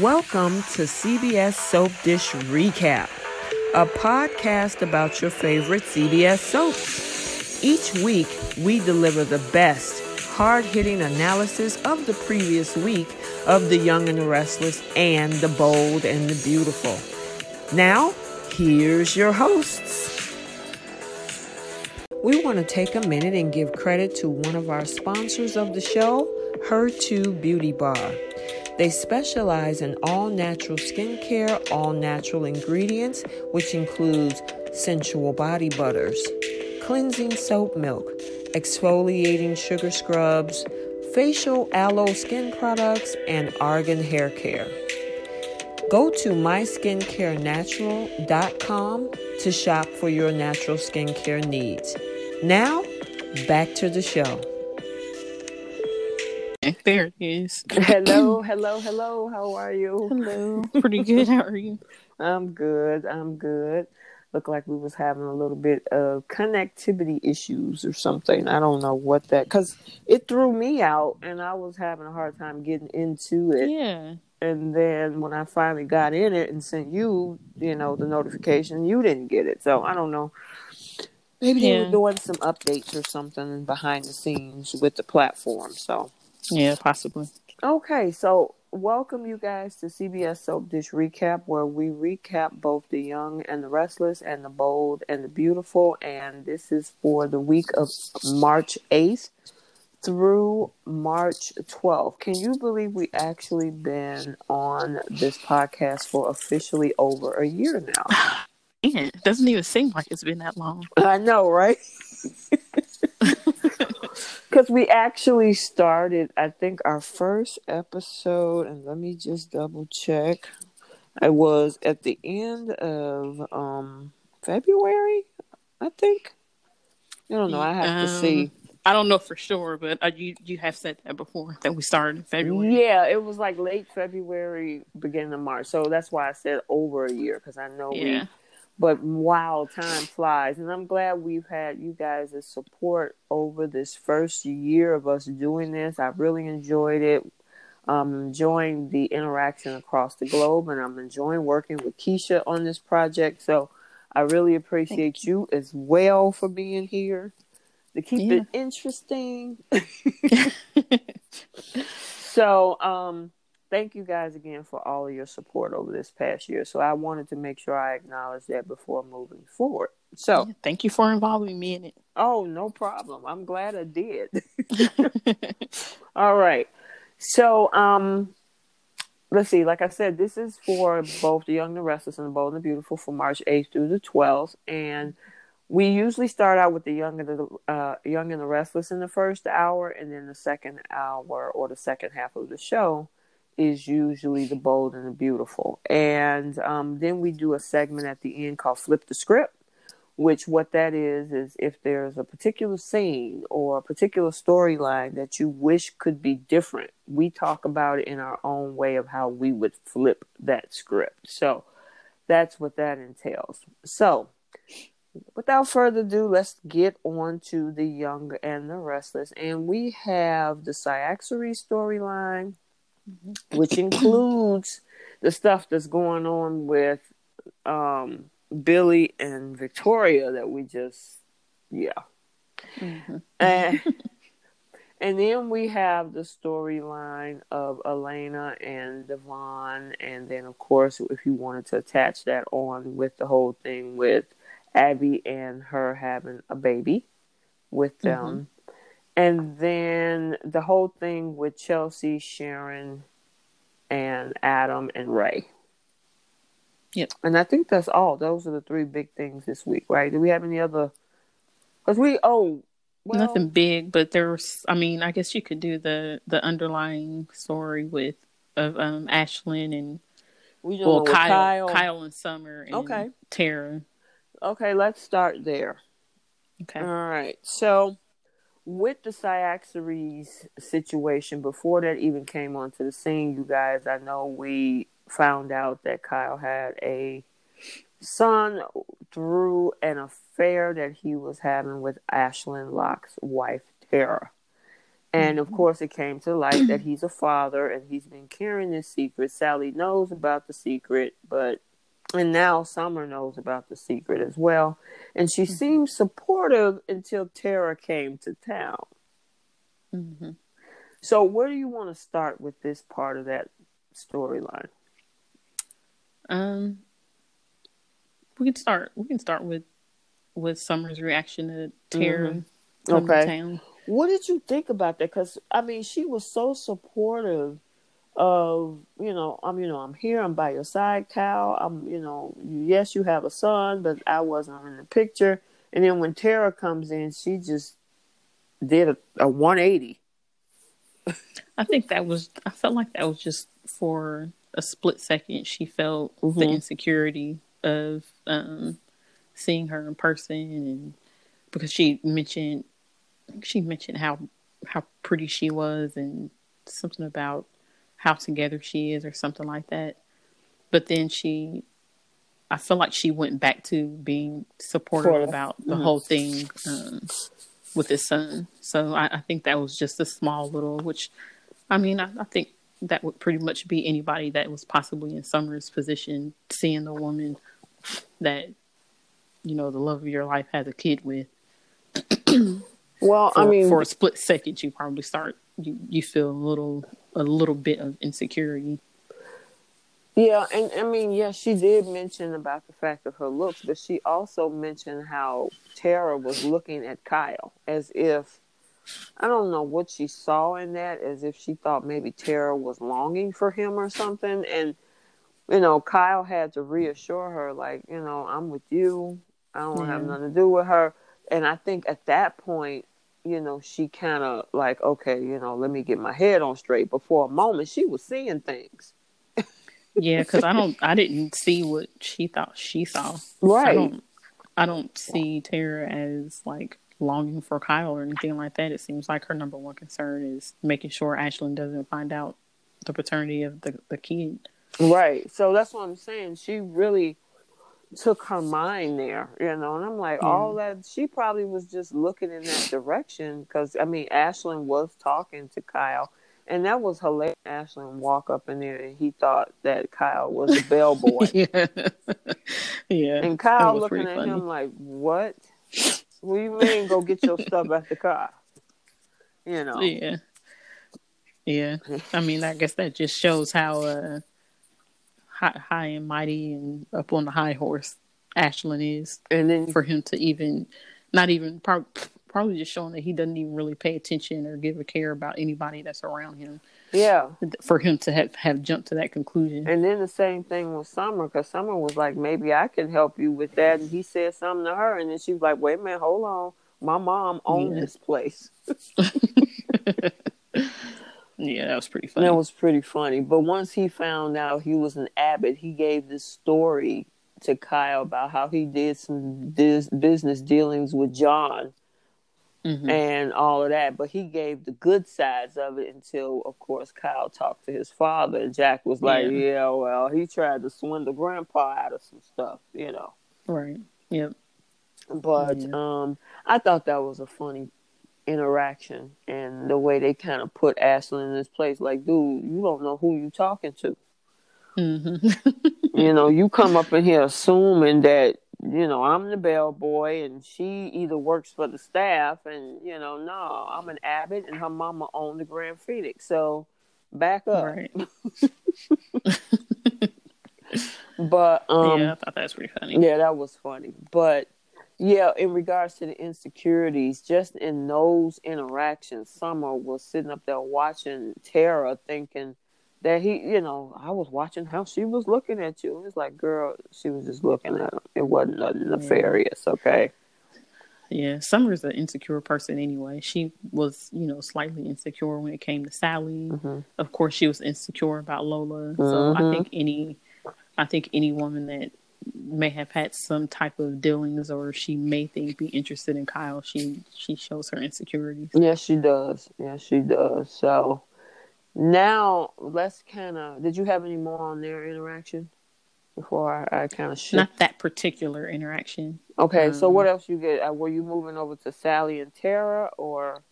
Welcome to CBS Soap Dish Recap, a podcast about your favorite CBS soaps. Each week, we deliver the best, hard hitting analysis of the previous week of The Young and the Restless and The Bold and the Beautiful. Now, here's your hosts. We want to take a minute and give credit to one of our sponsors of the show, Her2 Beauty Bar. They specialize in all natural skincare, all natural ingredients, which includes sensual body butters, cleansing soap milk, exfoliating sugar scrubs, facial aloe skin products, and argan hair care. Go to myskincarenatural.com to shop for your natural skincare needs. Now, back to the show. There it is. hello, hello, hello. How are you? Hello. Pretty good. How are you? I'm good. I'm good. Look like we was having a little bit of connectivity issues or something. I don't know what that because it threw me out and I was having a hard time getting into it. Yeah. And then when I finally got in it and sent you, you know, the notification, you didn't get it. So I don't know. Maybe they were doing some updates or something behind the scenes with the platform. So Yeah, possibly. Okay, so welcome you guys to CBS Soap Dish Recap, where we recap both the young and the restless, and the bold and the beautiful. And this is for the week of March 8th through March 12th. Can you believe we actually been on this podcast for officially over a year now? Yeah, it doesn't even seem like it's been that long. I know, right? Because we actually started, I think, our first episode, and let me just double check. It was at the end of um, February, I think. I don't know. I have to Um, see. I don't know for sure, but uh, you you have said that before that we started in February. Yeah, it was like late February, beginning of March. So that's why I said over a year because I know we Yeah. But wow, time flies. And I'm glad we've had you guys' support over this first year of us doing this. I really enjoyed it. I'm enjoying the interaction across the globe, and I'm enjoying working with Keisha on this project. So I really appreciate you as well for being here to keep Yeah. it interesting. so, um, thank you guys again for all of your support over this past year. So I wanted to make sure I acknowledge that before moving forward. So, Yeah, Thank you for involving me in it. oh, no problem. I'm glad I did. all right. So, um, let's see. Like I said, this is for both the Young, and the Restless, and the Bold and the Beautiful for March 8th through the 12th. And we usually start out with the Young and the uh, Young and the Restless in the first hour, and then the second hour or the second half of the show is usually the Bold and the Beautiful. And um, then we do a segment at the end called Flip the Script. Which what that is is if there's a particular scene or a particular storyline that you wish could be different, we talk about it in our own way of how we would flip that script. So that's what that entails. So without further ado, let's get on to the young and the restless. And we have the Cyaxares storyline, which includes the stuff that's going on with um, Billy and Victoria that we just, yeah. And, and then we have the storyline of Elena and Devon. And then, of course, if you wanted to attach that on with the whole thing with Abby and her having a baby with them. And then the whole thing with Chelsea, Sharon, and Adam and Ray. Yep. And I think that's all. Those are the three big things this week, right? Do we have any other? Because we, oh, well, Nothing big, but there's. I mean, I guess you could do the the underlying story with of um Ashland and we well Kyle, Kyle. Kyle, and Summer and Okay. Tara. Okay, let's start there. Okay. All right. So, with the Cyaxares situation, before that even came onto the scene, you guys, I know we found out that Kyle had a son through an affair that he was having with Ashland Locke's wife, Tara. And of mm-hmm. course, it came to light that he's a father and he's been carrying this secret. Sally knows about the secret, but and now Summer knows about the secret as well. And she mm-hmm. seemed supportive until Tara came to town. Mm-hmm. So, where do you want to start with this part of that storyline? Um, we can start. We can start with with Summer's reaction to Tara mm-hmm. coming okay. to town. What did you think about that? Because I mean, she was so supportive of you know I'm you know I'm here I'm by your side Kyle. I'm you know yes you have a son but I wasn't in the picture. And then when Tara comes in she just did a, a 180 I think that was I felt like that was just for a split second. She felt mm-hmm. the insecurity of um, seeing her in person and because she mentioned she mentioned how how pretty she was and something about how together she is or something like that. But then she, I feel like she went back to being supportive about the mm-hmm. whole thing um, with his son. So I, I, think that was just a small little, which, I mean, I, I think that would pretty much be anybody that was possibly in Summer's position, seeing the woman that, you know, the love of your life has a kid with. well, for, I mean, for a split second, you probably start you you feel a little a little bit of insecurity. Yeah, and I mean, yeah, she did mention about the fact of her looks, but she also mentioned how Tara was looking at Kyle as if I don't know what she saw in that, as if she thought maybe Tara was longing for him or something. And, you know, Kyle had to reassure her, like, you know, I'm with you. I don't yeah. have nothing to do with her. And I think at that point, you know, she kind of like, okay, you know, let me get my head on straight. But for a moment, she was seeing things. yeah, because I don't, I didn't see what she thought she saw. Right. I don't, I don't see Tara as like longing for Kyle or anything like that. It seems like her number one concern is making sure Ashland doesn't find out the paternity of the the kid. Right. So that's what I'm saying. She really took her mind there, you know. And I'm like, mm. all that she probably was just looking in that direction because I mean, Ashland was talking to Kyle, and that was hilarious. Ashland walk up in there and he thought that Kyle was a bellboy. yeah, yeah. And Kyle looking at funny. him like, "What? What do you mean? Go get your stuff at the car?" You know. Yeah. Yeah. I mean, I guess that just shows how. uh high, high and mighty and up on the high horse Ashland is, and then for him to even, not even probably, probably just showing that he doesn't even really pay attention or give a care about anybody that's around him. Yeah, for him to have have jumped to that conclusion. And then the same thing with Summer, because Summer was like, maybe I can help you with that, and he said something to her, and then she was like, wait a minute, hold on, my mom owned yeah. this place. Yeah, that was pretty funny. That was pretty funny. But once he found out he was an Abbott, he gave this story to Kyle about how he did some dis- business dealings with John mm-hmm. and all of that. But he gave the good sides of it until, of course, Kyle talked to his father. And Jack was like, yeah, yeah well, he tried to swindle grandpa out of some stuff, you know. Right. Yep. But yeah. um, I thought that was a funny interaction and the way they kind of put Ashland in this place. Like, dude, you don't know who you talking to. Mm-hmm. you know, you come up in here assuming that you know I'm the bellboy and she either works for the staff, and you know, no, I'm an Abbott and her mama owned the Grand Phoenix. So back up. Right. but um, yeah, I thought that was pretty funny. Yeah, that was funny, but yeah, in regards to the insecurities, just in those interactions, Summer was sitting up there watching Tara, thinking that he, you know, I was watching how she was looking at you. It's like, girl, she was just looking at him. It wasn't nothing nefarious, okay? Yeah, Summer's an insecure person anyway. She was, you know, slightly insecure when it came to Sally. Mm-hmm. Of course, she was insecure about Lola. So mm-hmm. I think any, I think any woman that may have had some type of dealings or she may think be interested in Kyle, she she shows her insecurities. Yes, she does. Yes, she does. So now let's kind of. Did you have any more on their interaction before I, I kind of shift? Not that particular interaction. Okay, um, so what else you get? Uh, were you moving over to Sally and Tara or?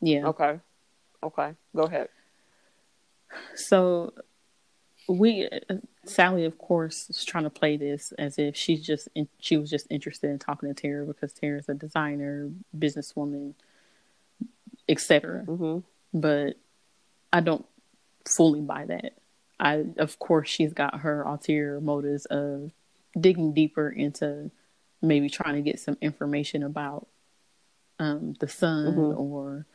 Yeah. Okay. Okay, go ahead. So we Sally, of course, is trying to play this as if she's just in, she was just interested in talking to Tara because Tara's a designer, businesswoman, etc. Mm-hmm. But I don't fully buy that. I, of course, she's got her ulterior motives of digging deeper into maybe trying to get some information about um, the son, Mhm. or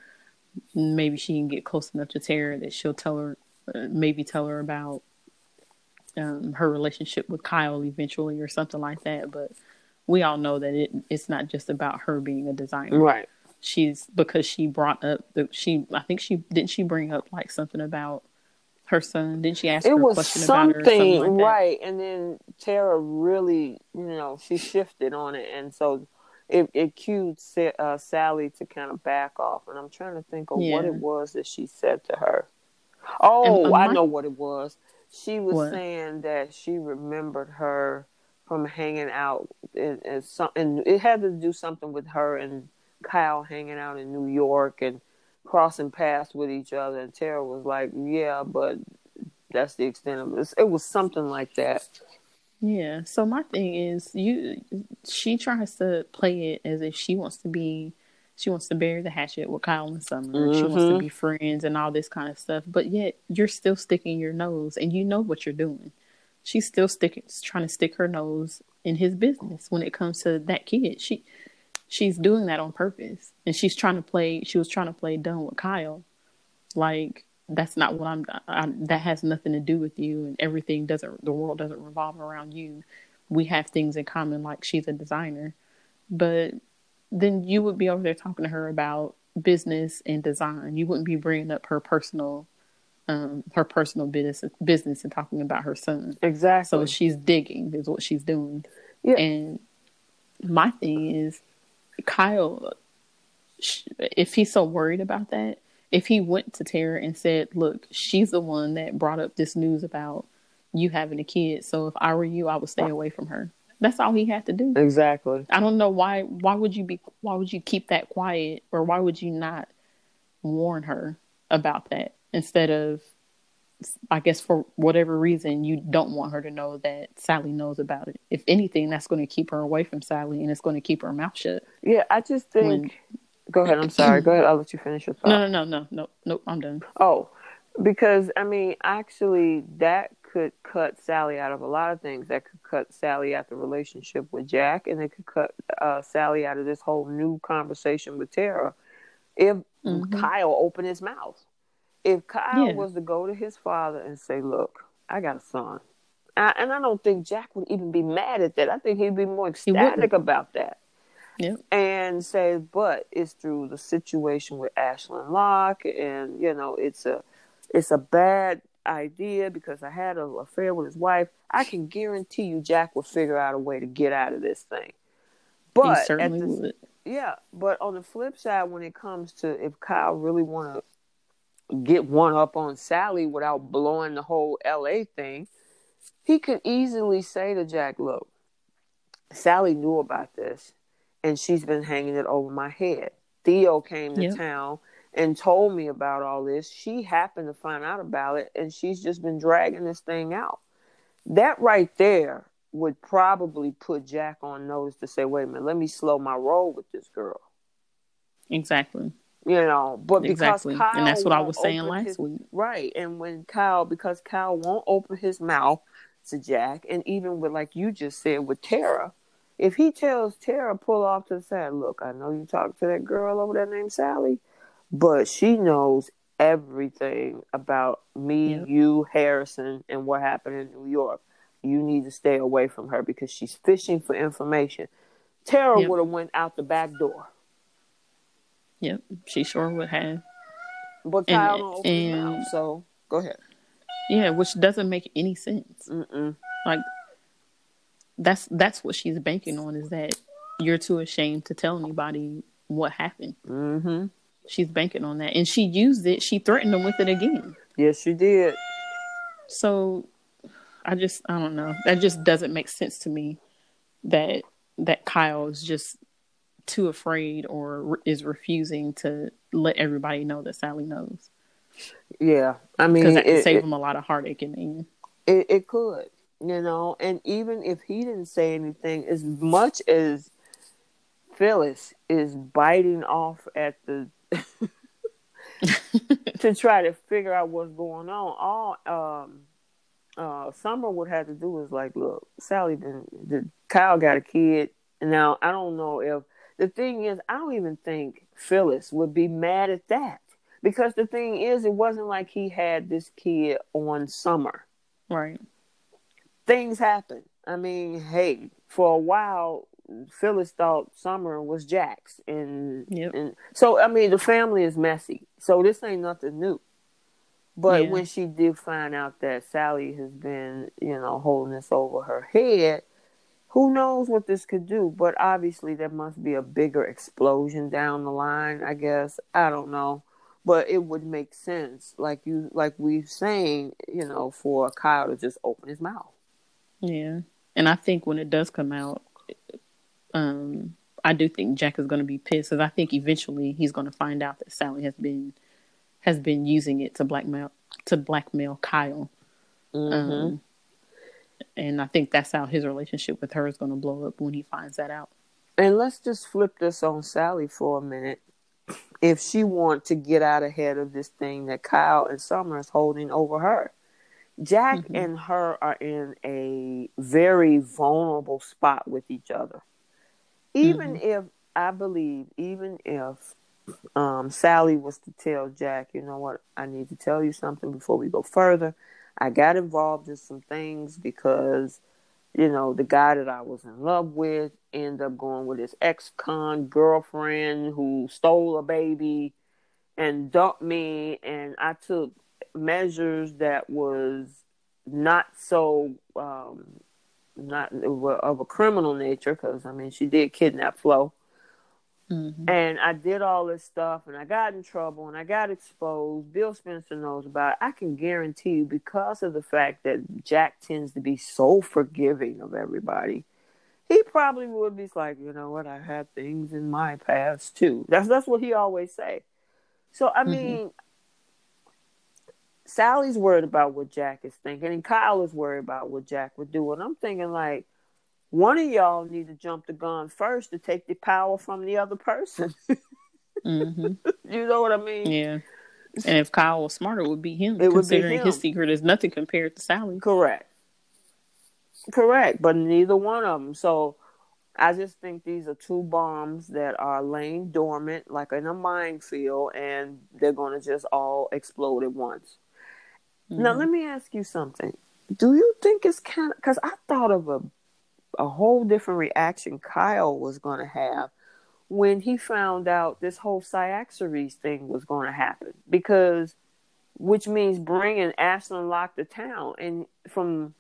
maybe she can get close enough to Tara that she'll tell her, uh, maybe tell her about um, her relationship with Kyle eventually, or something like that. But we all know that it it's not just about her being a designer Right. she's because she brought up the she I think she didn't she bring up like something about her son didn't she ask It was question about her or something, something like right? And then Tara really, you know, she shifted on it, and so it it cued uh, Sally to kind of back off. And I'm trying to think of what it was that she said to her. Oh, And, uh, I know what it was. She was What? saying that she remembered her from hanging out in, in some, and it had to do something with her and Kyle hanging out in New York and crossing paths with each other. And Tara was like, "Yeah, but that's the extent of it." It was something like that. Yeah. So my thing is, you, she tries to play it as if she wants to be, she wants to bury the hatchet with Kyle and Summer. She wants to Mhm. be friends and all this kind of stuff. But yet you're still sticking your nose, and you know what you're doing. She's still sticking, trying to stick her nose in his business when it comes to that kid. She, she's doing that on purpose, and she's trying to play. She was trying to play dumb with Kyle, like that's not what I'm, I, that has nothing to do with you and everything doesn't the world doesn't revolve around you we have things in common like she's a designer but then you would be over there talking to her about business and design you wouldn't be bringing up her personal um her personal business business and talking about her son Exactly. so she's digging is what she's doing Yeah. and my thing is kyle if he's so worried about that if he went to Tara and said, "Look, she's the one that brought up this news about you having a kid, so if I were you, I would stay away from her." That's all he had to do. exactly. I don't know why. Why would you be? Why would you keep that quiet, or why would you not warn her about that instead of? I guess for whatever reason, you don't want her to know that Sally knows about it. If anything, that's going to keep her away from Sally, and it's going to keep her mouth shut. Yeah, I just think. When- Go ahead. I'm sorry. Go ahead. I'll let you finish your thought. No, no, no, no, no, no. I'm done. Oh, because I mean, actually, that could cut Sally out of a lot of things. That could cut Sally out the relationship with Jack, and it could cut uh, Sally out of this whole new conversation with Tara. If Mhm. Kyle opened his mouth, if Kyle Yeah. was to go to his father and say, "Look, I got a son," I, and I don't think Jack would even be mad at that. I think he'd be more ecstatic about that Yep. and say, but it's through the situation with Ashland Locke, and you know, it's a it's a bad idea because I had an affair with his wife. I can guarantee you, Jack will figure out a way to get out of this thing. But at certainly the, would. yeah, but on the flip side, when it comes to if Kyle really want to get one up on Sally without blowing the whole LA thing, he could easily say to Jack, "Look, Sally knew about this, and she's been hanging it over my head. Theo came to Yep. town and told me about all this. She happened to find out about it, and she's just been dragging this thing out. That right there would probably put Jack on notice to say, "Wait a minute, let me slow my roll with this girl." Exactly. You know, but because Exactly. Kyle And that's what I was saying last his- week. right? And when Kyle, because Kyle won't open his mouth to Jack, and even with like you just said with Tara, if he tells Tara pull off to the side, look, I know you talked to that girl over there named Sally, but she knows everything about me, Yep. you, Harrison, and what happened in New York. You need to stay away from her because she's fishing for information. Tara Yep. would have went out the back door. Yep. She sure would have. But And- Kyle open and- mouth, so go ahead. Yeah, which doesn't make any sense. Mm-mm. Like that's that's what she's banking on is that you're too ashamed to tell anybody what happened. Mm-hmm. She's banking on that. And she used it, she threatened him with it again. Yes, she did. So I just I don't know. That just doesn't make sense to me that that Kyle is just too afraid or is refusing to let everybody know that Sally knows. Yeah, I mean, because that could save it, him a lot of heartache in the end. It, it could, you know, and even if he didn't say anything, as much as Phyllis is biting off at the to try to figure out what's going on, all um, uh, Summer would have to do was like, look, Sally been the Kyle got a kid. Now I don't know if the thing is, I don't even think Phyllis would be mad at that because the thing is, it wasn't like he had this kid on Summer. Right. Things happen. I mean, hey, for a while, Phyllis thought Summer was Jack's, and yep. and so I mean, the family is messy. So this ain't nothing new. But yeah. when she did find out that Sally has been, you know, holding this over her head, who knows what this could do? But obviously, there must be a bigger explosion down the line. I guess I don't know, but it would make sense, like you, like we've saying, you know, for Kyle to just open his mouth. Yeah, and I think when it does come out, um, I do think Jack is going to be pissed because I think eventually he's going to find out that Sally has been has been using it to blackmail to blackmail Kyle. Mm-hmm. Um, and I think that's how his relationship with her is going to blow up when he finds that out. And let's just flip this on Sally for a minute. If she wants to get out ahead of this thing that Kyle and Summer is holding over her, Jack mm-hmm. and her are in a very vulnerable spot with each other. Even mm-hmm. if I believe, even if um, Sally was to tell Jack, you know what, I need to tell you something before we go further. I got involved in some things because, you know, the guy that I was in love with ended up going with his ex con girlfriend who stole a baby and dumped me. And I took measures that was not so, um, not of a criminal nature because, I mean, she did kidnap Flo Mm-hmm. And I did all this stuff and I got in trouble and I got exposed. Bill Spencer knows about it. I can guarantee you, because of the fact that Jack tends to be so forgiving of everybody, he probably would be like, you know what, I had things in my past too. That's that's what he always say. So I mm-hmm. mean, mm-hmm. Sally's worried about what Jack is thinking, and Kyle is worried about what Jack would do. And I'm thinking like, one of y'all need to jump the gun first to take the power from the other person. mm-hmm. You know what I mean? Yeah. And if Kyle was smarter, it would be him. It considering be him. his secret is nothing compared to Sally. Correct. Correct, but neither one of them. So I just think these are two bombs that are laying dormant, like in a minefield, and they're going to just all explode at once. Mm-hmm. Now, let me ask you something. Do you think it's kind of because I thought of a a whole different reaction Kyle was going to have when he found out this whole Cyaxares thing was going to happen. Because which means bringing Ashland Locke to town. And from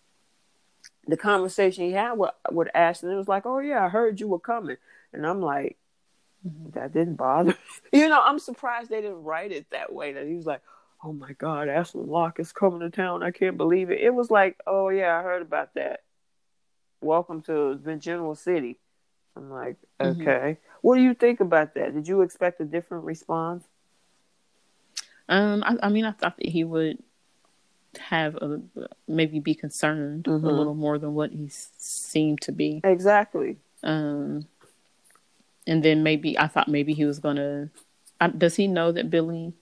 the conversation he had with, with Ashland it was like oh yeah I heard you were coming. And I'm like that didn't bother you know I'm surprised they didn't write it that way. That he was like oh my god Ashland Locke is coming to town I can't believe it it was like oh yeah I heard about that welcome to Genoa City. I'm like, mm-hmm. okay. Mm-hmm. What do you think about that? Did you expect a different response? Um, I, I mean, I thought that he would have a, maybe be concerned mm-hmm. a little more than what he seemed to be. Exactly. Um, and then maybe I thought maybe he was gonna. does he know that Billy?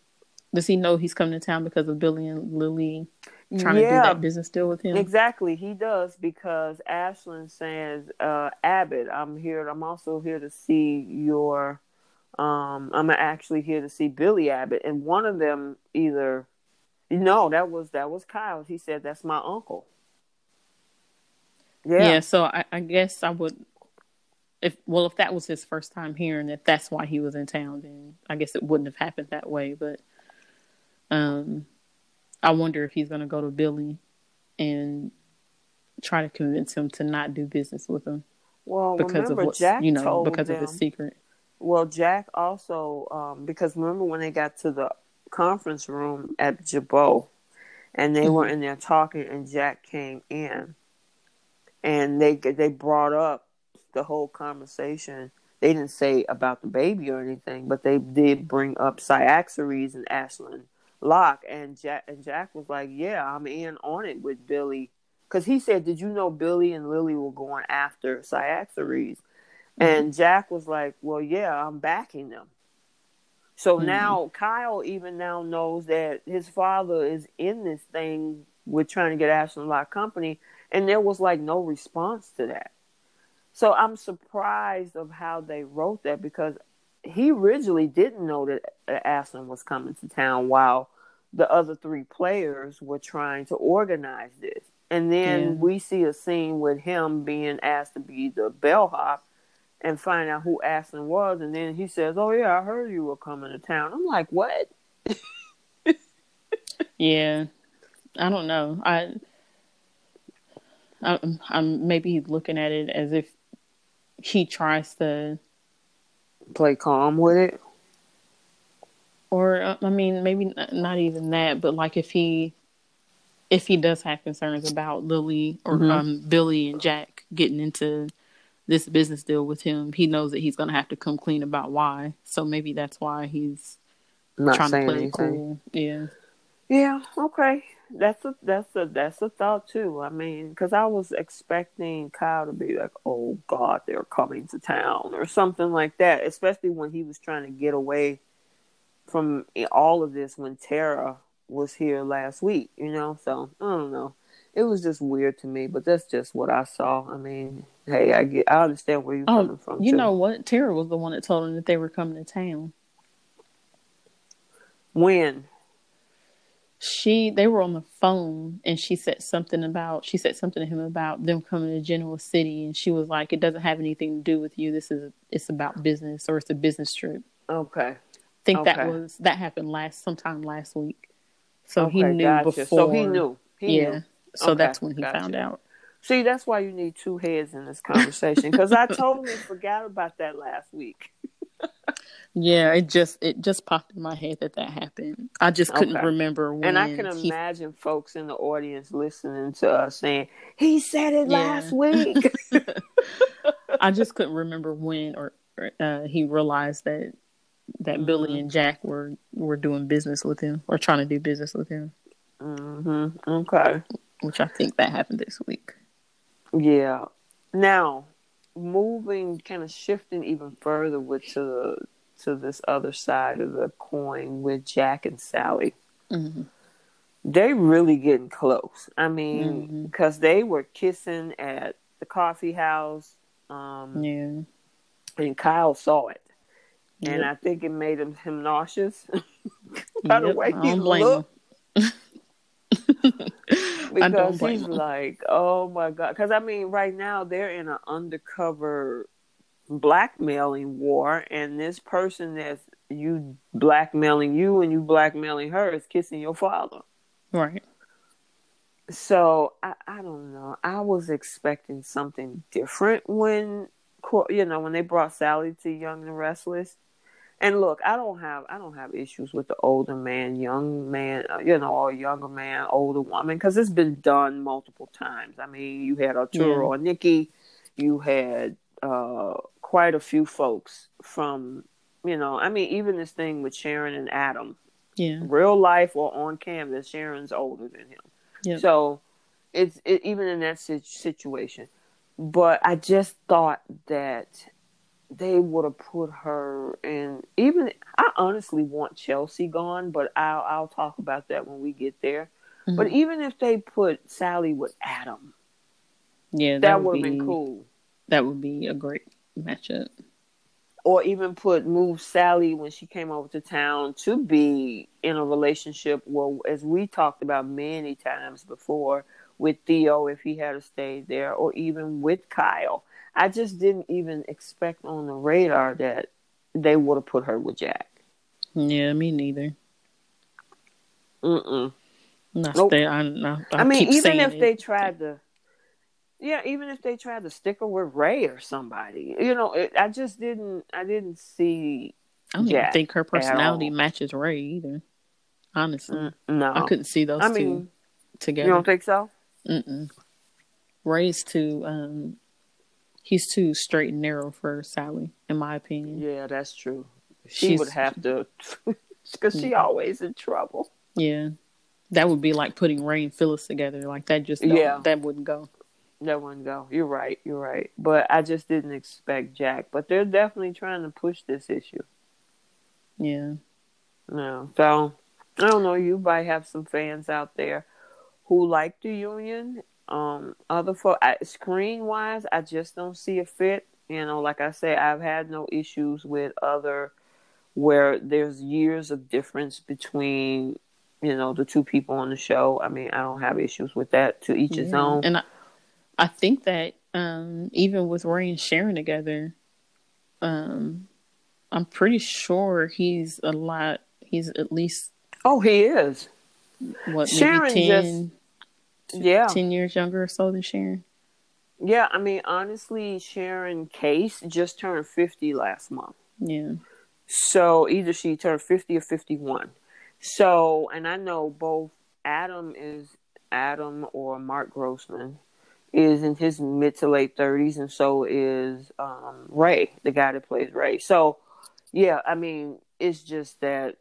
Does he know he's coming to town because of Billy and Lily trying yeah, to do that business deal with him. Exactly, he does because Ashland says, uh, "Abbott, I'm here. I'm also here to see your. Um, I'm actually here to see Billy Abbott." And one of them either, no, that was that was Kyle. He said, "That's my uncle." Yeah. Yeah. So I, I guess I would. If well, if that was his first time hearing that, that's why he was in town. Then I guess it wouldn't have happened that way. But um, I wonder if he's going to go to Billy and try to convince him to not do business with him. Well, because remember, of what Jack you know, because them, of his secret. Well, Jack also um, because remember when they got to the conference room at Jabot, and they mm-hmm. were in there talking, and Jack came in, and they they brought up the whole conversation. They didn't say about the baby or anything, but they did bring up Cyaxares and Ashland Locke, and Jack and Jack was like, "Yeah, I'm in on it with Billy," because he said, "Did you know Billy and Lily were going after Cyaxares?" Mm-hmm. And Jack was like, "Well, yeah, I'm backing them." So mm-hmm. now Kyle even now knows that his father is in this thing with trying to get Ashland Locke Company, and there was like no response to that. So I'm surprised of how they wrote that because he originally didn't know that Ashland was coming to town while the other three players were trying to organize this. And then yeah. we see a scene with him being asked to be the bellhop and find out who Ashland was. And then he says, Oh, yeah, I heard you were coming to town. I'm like, What? yeah. I don't know. I, I, I'm maybe looking at it as if he tries to play calm with it. Or uh, I mean, maybe not even that, but like if he if he does have concerns about Lily or mm-hmm. um, Billy and Jack getting into this business deal with him, he knows that he's going to have to come clean about why. So maybe that's why he's not trying to play anything. cool. Yeah. Yeah. Okay that's a that's a that's a thought too. I mean, because I was expecting Kyle to be like, "Oh God, they're coming to town" or something like that. Especially when he was trying to get away from all of this when Tara was here last week. You know, so I don't know. It was just weird to me, but that's just what I saw. I mean, hey, I get, I understand where you're oh, coming from. You too. know what? Tara was the one that told him that they were coming to town. When? She they were on the phone and she said something about she said something to him about them coming to Genoa City and she was like, It doesn't have anything to do with you. This is it's about business or it's a business trip. Okay. I think okay. that was that happened last sometime last week. So okay, he knew gotcha. before So he knew. He yeah. Knew. So okay, that's when he gotcha. found out. See, that's why you need two heads in this conversation because I totally forgot about that last week. Yeah, it just it just popped in my head that that happened. I just couldn't okay. remember when. And I can he... imagine folks in the audience listening to us saying, "He said it yeah. last week." I just couldn't remember when or uh, he realized that that mm-hmm. Billy and Jack were were doing business with him or trying to do business with him. Mm-hmm. Okay. Which I think that happened this week. Yeah. Now, moving, kind of shifting even further with to to this other side of the coin with Jack and Sally. Mm-hmm. They really getting close. I mean, because mm-hmm. they were kissing at the coffee house. Um, yeah. And Kyle saw it. Yep. And I think it made him, him nauseous by yep, the way he looked. because he's him. like, oh my god. Because I mean, right now they're in an undercover blackmailing war, and this person that's you blackmailing you and you blackmailing her is kissing your father. Right. So I, I don't know. I was expecting something different when you know when they brought Sally to Young and Restless. And look, I don't have I don't have issues with the older man, young man, uh, you know, or younger man, older woman, because it's been done multiple times. I mean, you had Arturo yeah. or Nikki, you had uh, quite a few folks from, you know, I mean, even this thing with Sharon and Adam. Yeah. Real life or on canvas, Sharon's older than him. Yeah. So it's it, even in that situation. But I just thought that they would have put her in. Even I honestly want Chelsea gone, but I'll I'll talk about that when we get there. Mm-hmm. But even if they put Sally with Adam, yeah, that, that would have been cool. That would be a great matchup. Or even put move Sally when she came over to town to be in a relationship. Well, as we talked about many times before with Theo, if he had stayed there, or even with Kyle. I just didn't even expect on the radar that they would have put her with Jack. Yeah, me neither. Mm-mm. Nope. I, I, I, mean, even if it. they tried to yeah, even if they tried to stick her with Ray or somebody, you know, it, I just didn't. I didn't see. I don't Jack think her personality matches Ray either. Honestly, mm, no, I couldn't see those I two mean, together. You don't think so? Mm-mm. Ray's too. Um, he's too straight and narrow for Sally, in my opinion. Yeah, that's true. She She's, would have to, because she mm-hmm. always in trouble. Yeah, that would be like putting Ray and Phyllis together. Like that just yeah, that wouldn't go. That wouldn't go. You're right. You're right. But I just didn't expect Jack. But they're definitely trying to push this issue. Yeah. No. So I don't know. You might have some fans out there who like the union. Um, other for screen wise, I just don't see a fit. You know, like I say, I've had no issues with other where there's years of difference between you know the two people on the show. I mean, I don't have issues with that. To each yeah. his own. And I, I think that um, even with Ray and Sharon together, um, I'm pretty sure he's a lot. He's at least. Oh, he is. What Sharon maybe 10, just, yeah, ten years younger or so than Sharon. Yeah, I mean, honestly, Sharon Case just turned fifty last month. Yeah. So either she turned fifty or fifty-one. So, and I know both Adam is Adam or Mark Grossman is in his mid to late thirties, and so is um, Ray, the guy that plays Ray. So yeah, I mean, it's just that,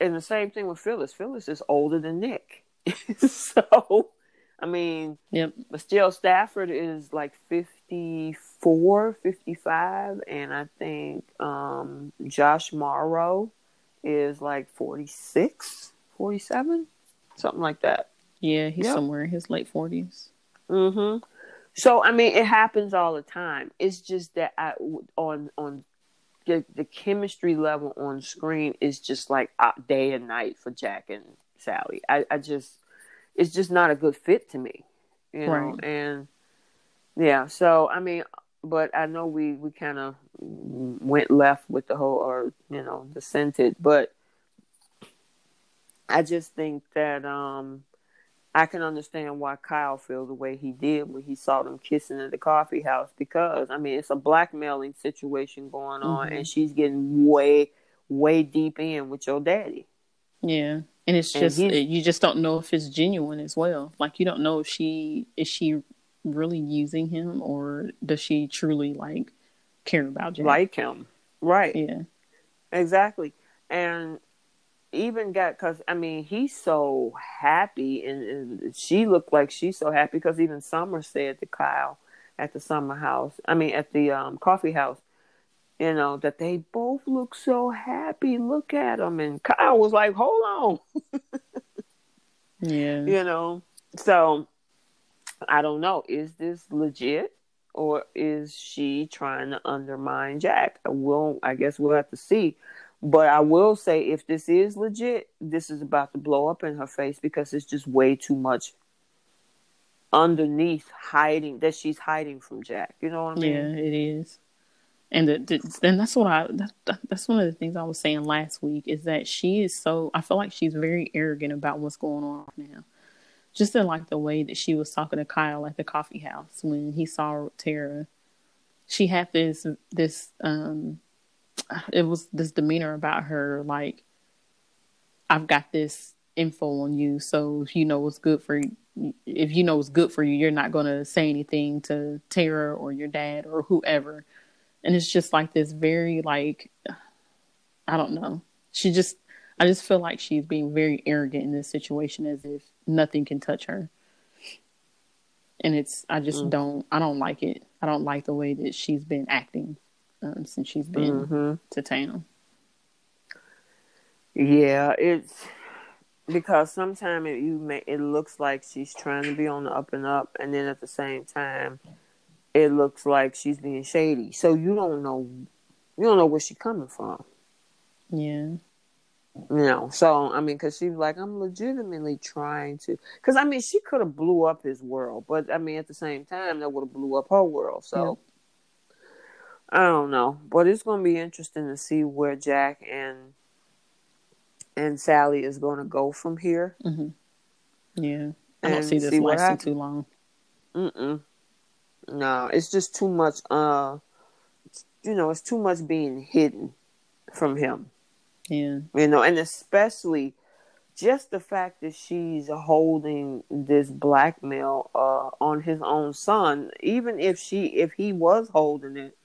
and the same thing with Phyllis. Phyllis is older than Nick, so I mean, yep. But still, Stafford is like 54, 55, and I think um, Josh Morrow is like 46, 47, something like that. Yeah, he's yep. somewhere in his late 40s. Mm-hmm. So I mean, it happens all the time. It's just that I on on the, the chemistry level on screen is just like day and night for Jack and Sally. I, I just it's just not a good fit to me, you know. Right. And yeah, so I mean, but I know we we kind of went left with the whole or you know the scented, but I just think that um I can understand why Kyle felt the way he did when he saw them kissing at the coffee house because I mean it's a blackmailing situation going on mm-hmm. and she's getting way way deep in with your daddy. Yeah. And it's just and you just don't know if it's genuine as well. Like you don't know if she is she really using him or does she truly like care about Jack? Like him. Right. Yeah. Exactly. And even got because I mean he's so happy and, and, she looked like she's so happy because even Summer said to Kyle at the summer house, I mean at the um, coffee house, you know that they both look so happy. Look at them, and Kyle was like, "Hold on." yeah, you know. So I don't know. Is this legit? Or is she trying to undermine Jack? We'll, I guess we'll have to see. But I will say, if this is legit, this is about to blow up in her face because it's just way too much underneath hiding that she's hiding from Jack. You know what I mean? Yeah, it is. And the, and that's what I that, that's one of the things I was saying last week is that she is so I feel like she's very arrogant about what's going on now. Just in like the way that she was talking to Kyle at the coffee house when he saw Tara. She had this this um it was this demeanor about her like I've got this info on you, so you know what's good for you, if you know what's good for you, you're not going to say anything to Tara or your dad or whoever. And it's just like this very like I don't know. She just I just feel like she's being very arrogant in this situation as if nothing can touch her. And it's I just mm. don't I don't like it. I don't like the way that she's been acting um, since she's been mm-hmm. to town. Yeah, it's because sometimes it, you may it looks like she's trying to be on the up and up, and then at the same time, it looks like she's being shady. So you don't know, you don't know where she's coming from. Yeah. You know, so I mean, because she's like, I'm legitimately trying to, because I mean, she could have blew up his world, but I mean, at the same time, that would have blew up her world. So I don't know, but it's going to be interesting to see where Jack and and Sally is going to go from here. Mm-hmm. Yeah, I don't see this see lasting too long. Mm-mm. No, it's just too much. Uh, you know, it's too much being hidden from him. Yeah, you know, and especially just the fact that she's holding this blackmail uh, on his own son, even if she, if he was holding it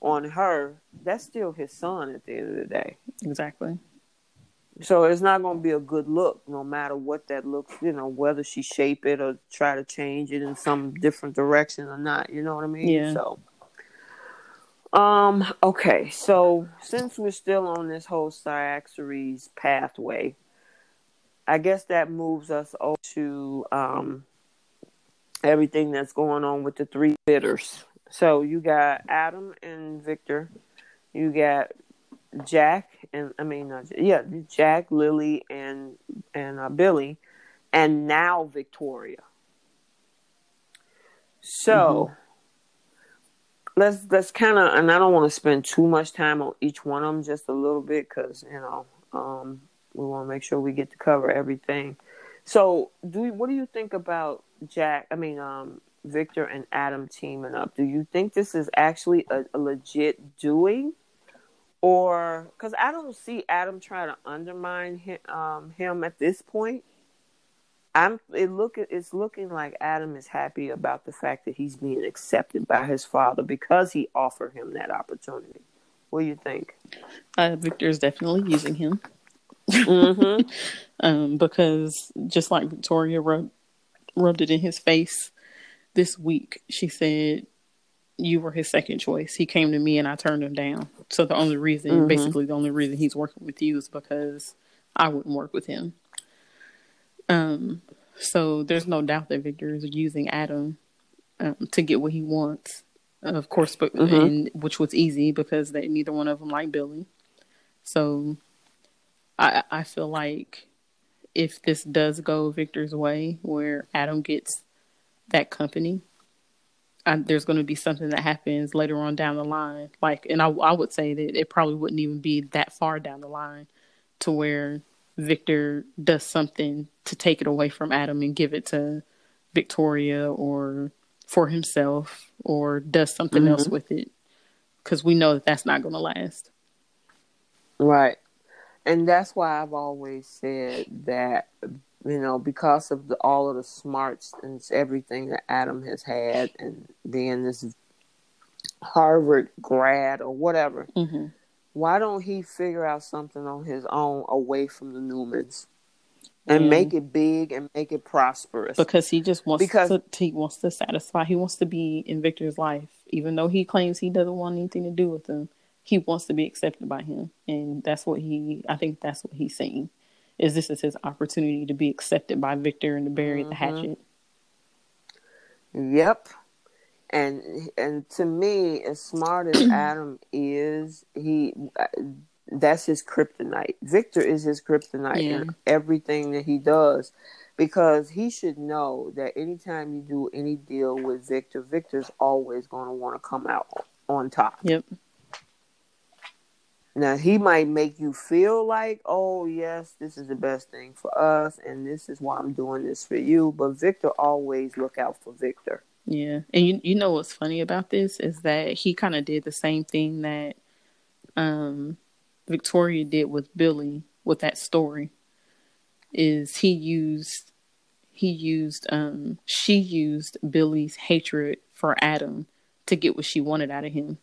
on her, that's still his son at the end of the day. Exactly. So it's not going to be a good look, no matter what that looks. You know, whether she shape it or try to change it in some different direction or not. You know what I mean? Yeah. So, um, okay. So since we're still on this whole Cyaxares pathway, I guess that moves us over to um everything that's going on with the three bidders. So you got Adam and Victor. You got Jack and I mean, uh, yeah, Jack, Lily, and and uh, Billy, and now Victoria. So mm-hmm. let's let's kind of, and I don't want to spend too much time on each one of them, just a little bit, because you know, um, we want to make sure we get to cover everything. So, do what do you think about Jack? I mean, um, Victor and Adam teaming up. Do you think this is actually a, a legit doing? Or because I don't see Adam trying to undermine him, um, him at this point. I'm it look it's looking like Adam is happy about the fact that he's being accepted by his father because he offered him that opportunity. What do you think? Uh, Victor is definitely using him. Mm-hmm. um, because just like Victoria rubbed, rubbed it in his face this week, she said you were his second choice. He came to me and I turned him down. So the only reason, mm-hmm. basically, the only reason he's working with you is because I wouldn't work with him. Um, so there's no doubt that Victor is using Adam um, to get what he wants. Of course, but mm-hmm. and, which was easy because they neither one of them like Billy. So I I feel like if this does go Victor's way, where Adam gets that company, I, there's going to be something that happens later on down the line. Like, and I, I would say that it probably wouldn't even be that far down the line to where Victor does something to take it away from Adam and give it to Victoria or for himself or does something mm-hmm. else with it. Because we know that that's not going to last. Right. And that's why I've always said that you know, because of the, all of the smarts and everything that Adam has had, and being this Harvard grad or whatever, mm-hmm. why don't he figure out something on his own away from the Newmans? And make it big and make it prosperous. Because he just wants because, to he wants to satisfy. He wants to be in Victor's life, even though he claims he doesn't want anything to do with him. He wants to be accepted by him, and that's what he. I think that's what he's saying is this is his opportunity to be accepted by Victor and to bury mm-hmm. the hatchet. Yep. And and to me, as smart as Adam is, he that's his kryptonite. Victor is his kryptonite yeah. in everything that he does. Because he should know that anytime you do any deal with Victor, Victor's always going to want to come out on top. Yep. Now he might make you feel like, oh yes, this is the best thing for us, and this is why I'm doing this for you. But Victor always look out for Victor. Yeah, and you you know what's funny about this is that he kind of did the same thing that um, Victoria did with Billy with that story. Is he used he used um she used Billy's hatred for Adam to get what she wanted out of him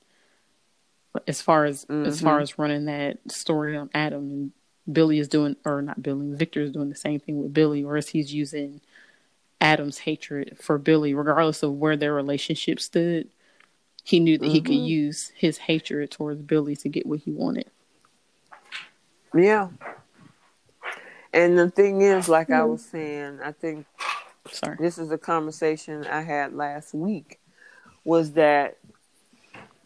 as far as mm-hmm. as far as running that story on Adam and Billy is doing or not Billy, Victor is doing the same thing with Billy, or as he's using Adam's hatred for Billy, regardless of where their relationship stood. He knew that mm-hmm. he could mm-hmm. use his hatred towards Billy to get what he wanted. Yeah. And the thing is, like mm-hmm. I was saying, I think sorry. This is a conversation I had last week was that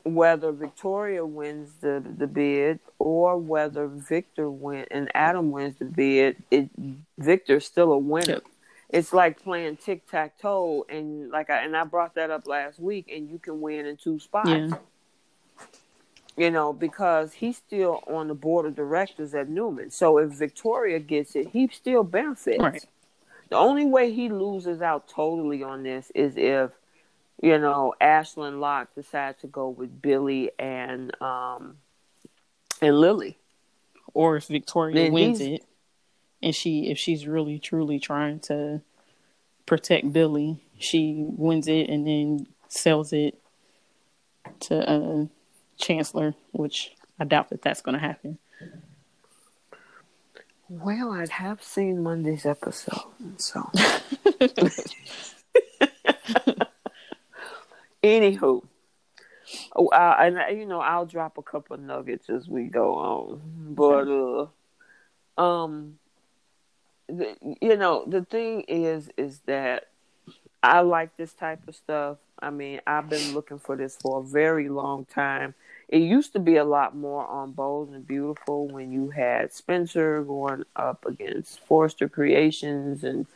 whether Victoria wins the the bid or whether Victor win and Adam wins the bid, it Victor's still a winner. Yep. It's like playing tic tac toe, and like I and I brought that up last week, and you can win in two spots. Yeah. You know, because he's still on the board of directors at Newman. So if Victoria gets it, he still benefits. Right. The only way he loses out totally on this is if you know, Ashland Locke decided to go with Billy and um and Lily. Or if Victoria wins it and she if she's really truly trying to protect Billy, she wins it and then sells it to uh, Chancellor, which I doubt that that's going to happen. Well, I have seen Monday's episode, so. Anywho, oh, uh, and you know I'll drop a couple nuggets as we go on, but uh, um, the, you know the thing is is that I like this type of stuff. I mean, I've been looking for this for a very long time. It used to be a lot more on Bold and Beautiful when you had Spencer going up against Forrester Creations and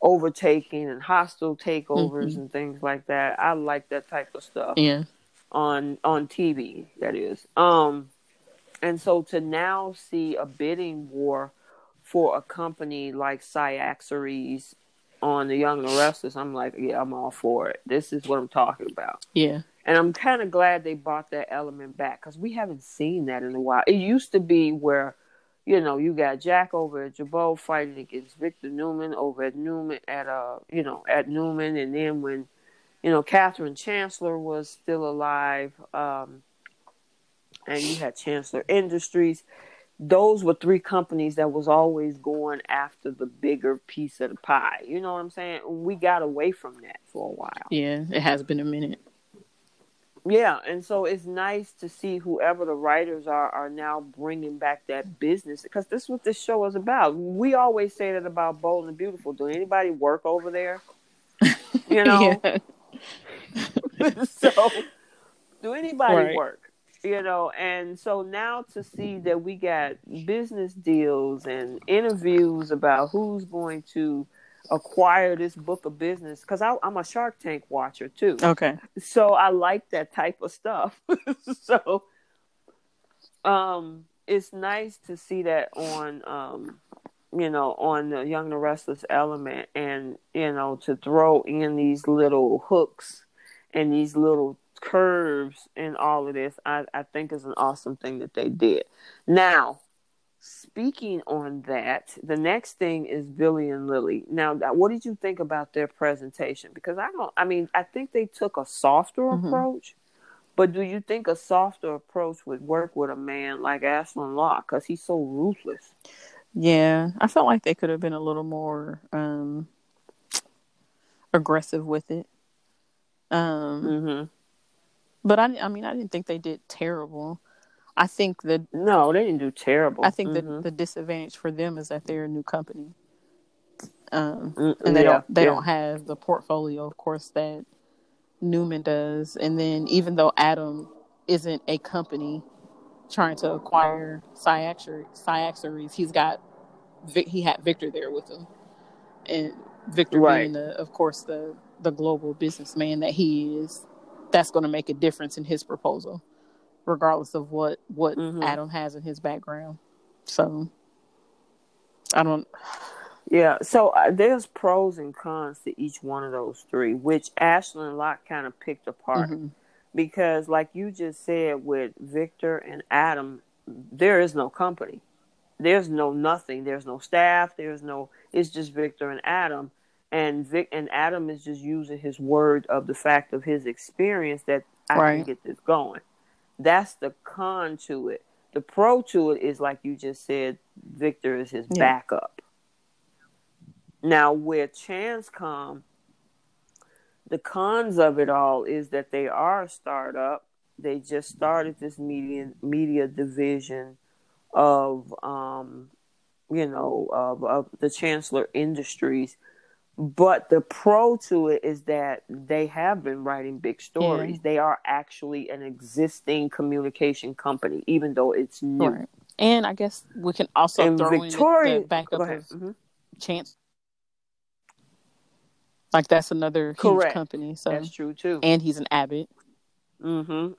overtaking and hostile takeovers mm-hmm. and things like that. I like that type of stuff. Yeah. On on TV, that is. Um and so to now see a bidding war for a company like Cyaxares on the Young and Restless, I'm like, yeah, I'm all for it. This is what I'm talking about. Yeah. And I'm kind of glad they brought that element back because we haven't seen that in a while. It used to be where you know, you got Jack over at Jabot fighting against Victor Newman over at Newman at uh, you know, at Newman, and then when, you know, Katherine Chancellor was still alive, um, and you had Chancellor Industries. Those were three companies that was always going after the bigger piece of the pie. You know what I'm saying? We got away from that for a while. Yeah, it has been a minute. Yeah, and so it's nice to see whoever the writers are are now bringing back that business because this is what this show is about. We always say that about Bold and Beautiful. Do anybody work over there? You know. so, do anybody right. work? You know, and so now to see that we got business deals and interviews about who's going to acquire this book of business because I'm a Shark Tank watcher too. Okay. So I like that type of stuff. so um it's nice to see that on um you know on the Young and Restless element and you know to throw in these little hooks and these little curves and all of this I, I think is an awesome thing that they did. Now Speaking on that, the next thing is Billy and Lily. Now, what did you think about their presentation? Because I don't, I mean, I think they took a softer mm-hmm. approach, but do you think a softer approach would work with a man like Ashland Locke? Because he's so ruthless. Yeah, I felt like they could have been a little more um, aggressive with it. Um, mm-hmm. But I, I mean, I didn't think they did terrible. I think that no, they didn't do terrible. I think mm-hmm. that the disadvantage for them is that they're a new company, um, mm, and they yeah, don't they yeah. don't have the portfolio, of course, that Newman does. And then even though Adam isn't a company trying to acquire Cyaxares, he's got he had Victor there with him, and Victor right. being, the, of course, the the global businessman that he is, that's going to make a difference in his proposal regardless of what what mm-hmm. Adam has in his background. So I don't. Yeah, so uh, there's pros and cons to each one of those three, which Ashland Locke kind of picked apart. Mm-hmm. Because, like you just said, with Victor and Adam, there is no company. There's no nothing. There's no staff. There's no. It's just Victor and Adam, and Vic and Adam is just using his word of the fact of his experience that I right. can get this going. That's the con to it. The pro to it is like you just said, Victor is his yeah. backup. Now, where ChanceCom, the cons of it all is that they are a startup. They just started this media media division of, um, you know, of, of the Chancellor Industries but the pro to it is that they have been writing big stories. Yeah. They are actually an existing communication company, even though it's new. Right. And I guess we can also and throw Victoria, in the, backup of mm-hmm. Chance. Like that's another huge company. So that's true too. And he's an Abbott. Mm-hmm.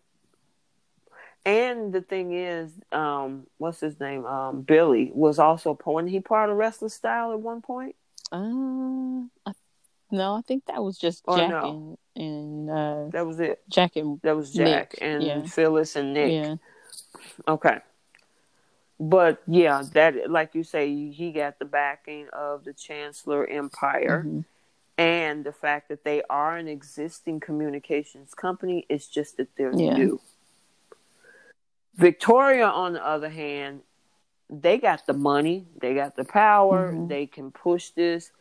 And the thing is, um, what's his name? Um, Billy was also when he part of Restless Style at one point. I, no, I think that was just oh, Jack no. and, and uh, that was it. Jack and that was Jack Nick. and yeah. Phyllis and Nick. Yeah. Okay. But yeah, that like you say, he got the backing of the Chancellor Empire. Mm-hmm. And the fact that they are an existing communications company, it's just that they're yeah. new. Victoria, on the other hand, they got the money, they got the power, Mm-hmm. they can push this.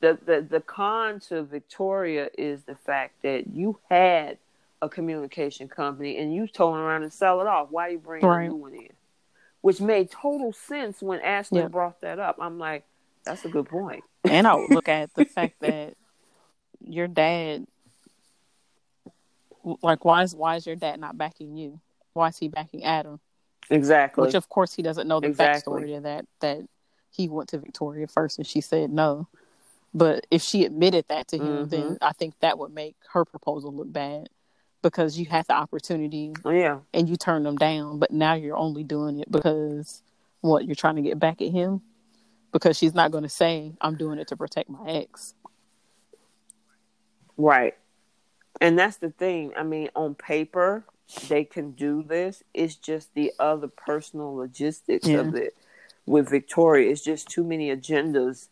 The, the the con to Victoria is the fact that you had a communication company and you told around and sell it off. Why are you bring Right. a new one in? Which made total sense when Ashland Yeah. brought that up. I'm like, that's a good point. And I would look at the fact that your dad, like, why is why is your dad not backing you? Why is he backing Adam? Exactly. Which, of course, he doesn't know the Exactly. backstory of that. That he went to Victoria first, and she said no. But if she admitted that to him, then Mm-hmm. I think that would make her proposal look bad because you had the opportunity yeah. and you turned them down. But now you're only doing it because what you're trying to get back at him. Because she's not going to say, "I'm doing it to protect my ex." Right. And that's the thing. I mean, on paper, they can do this. It's just the other personal logistics Yeah. of it with Victoria. It's just too many agendas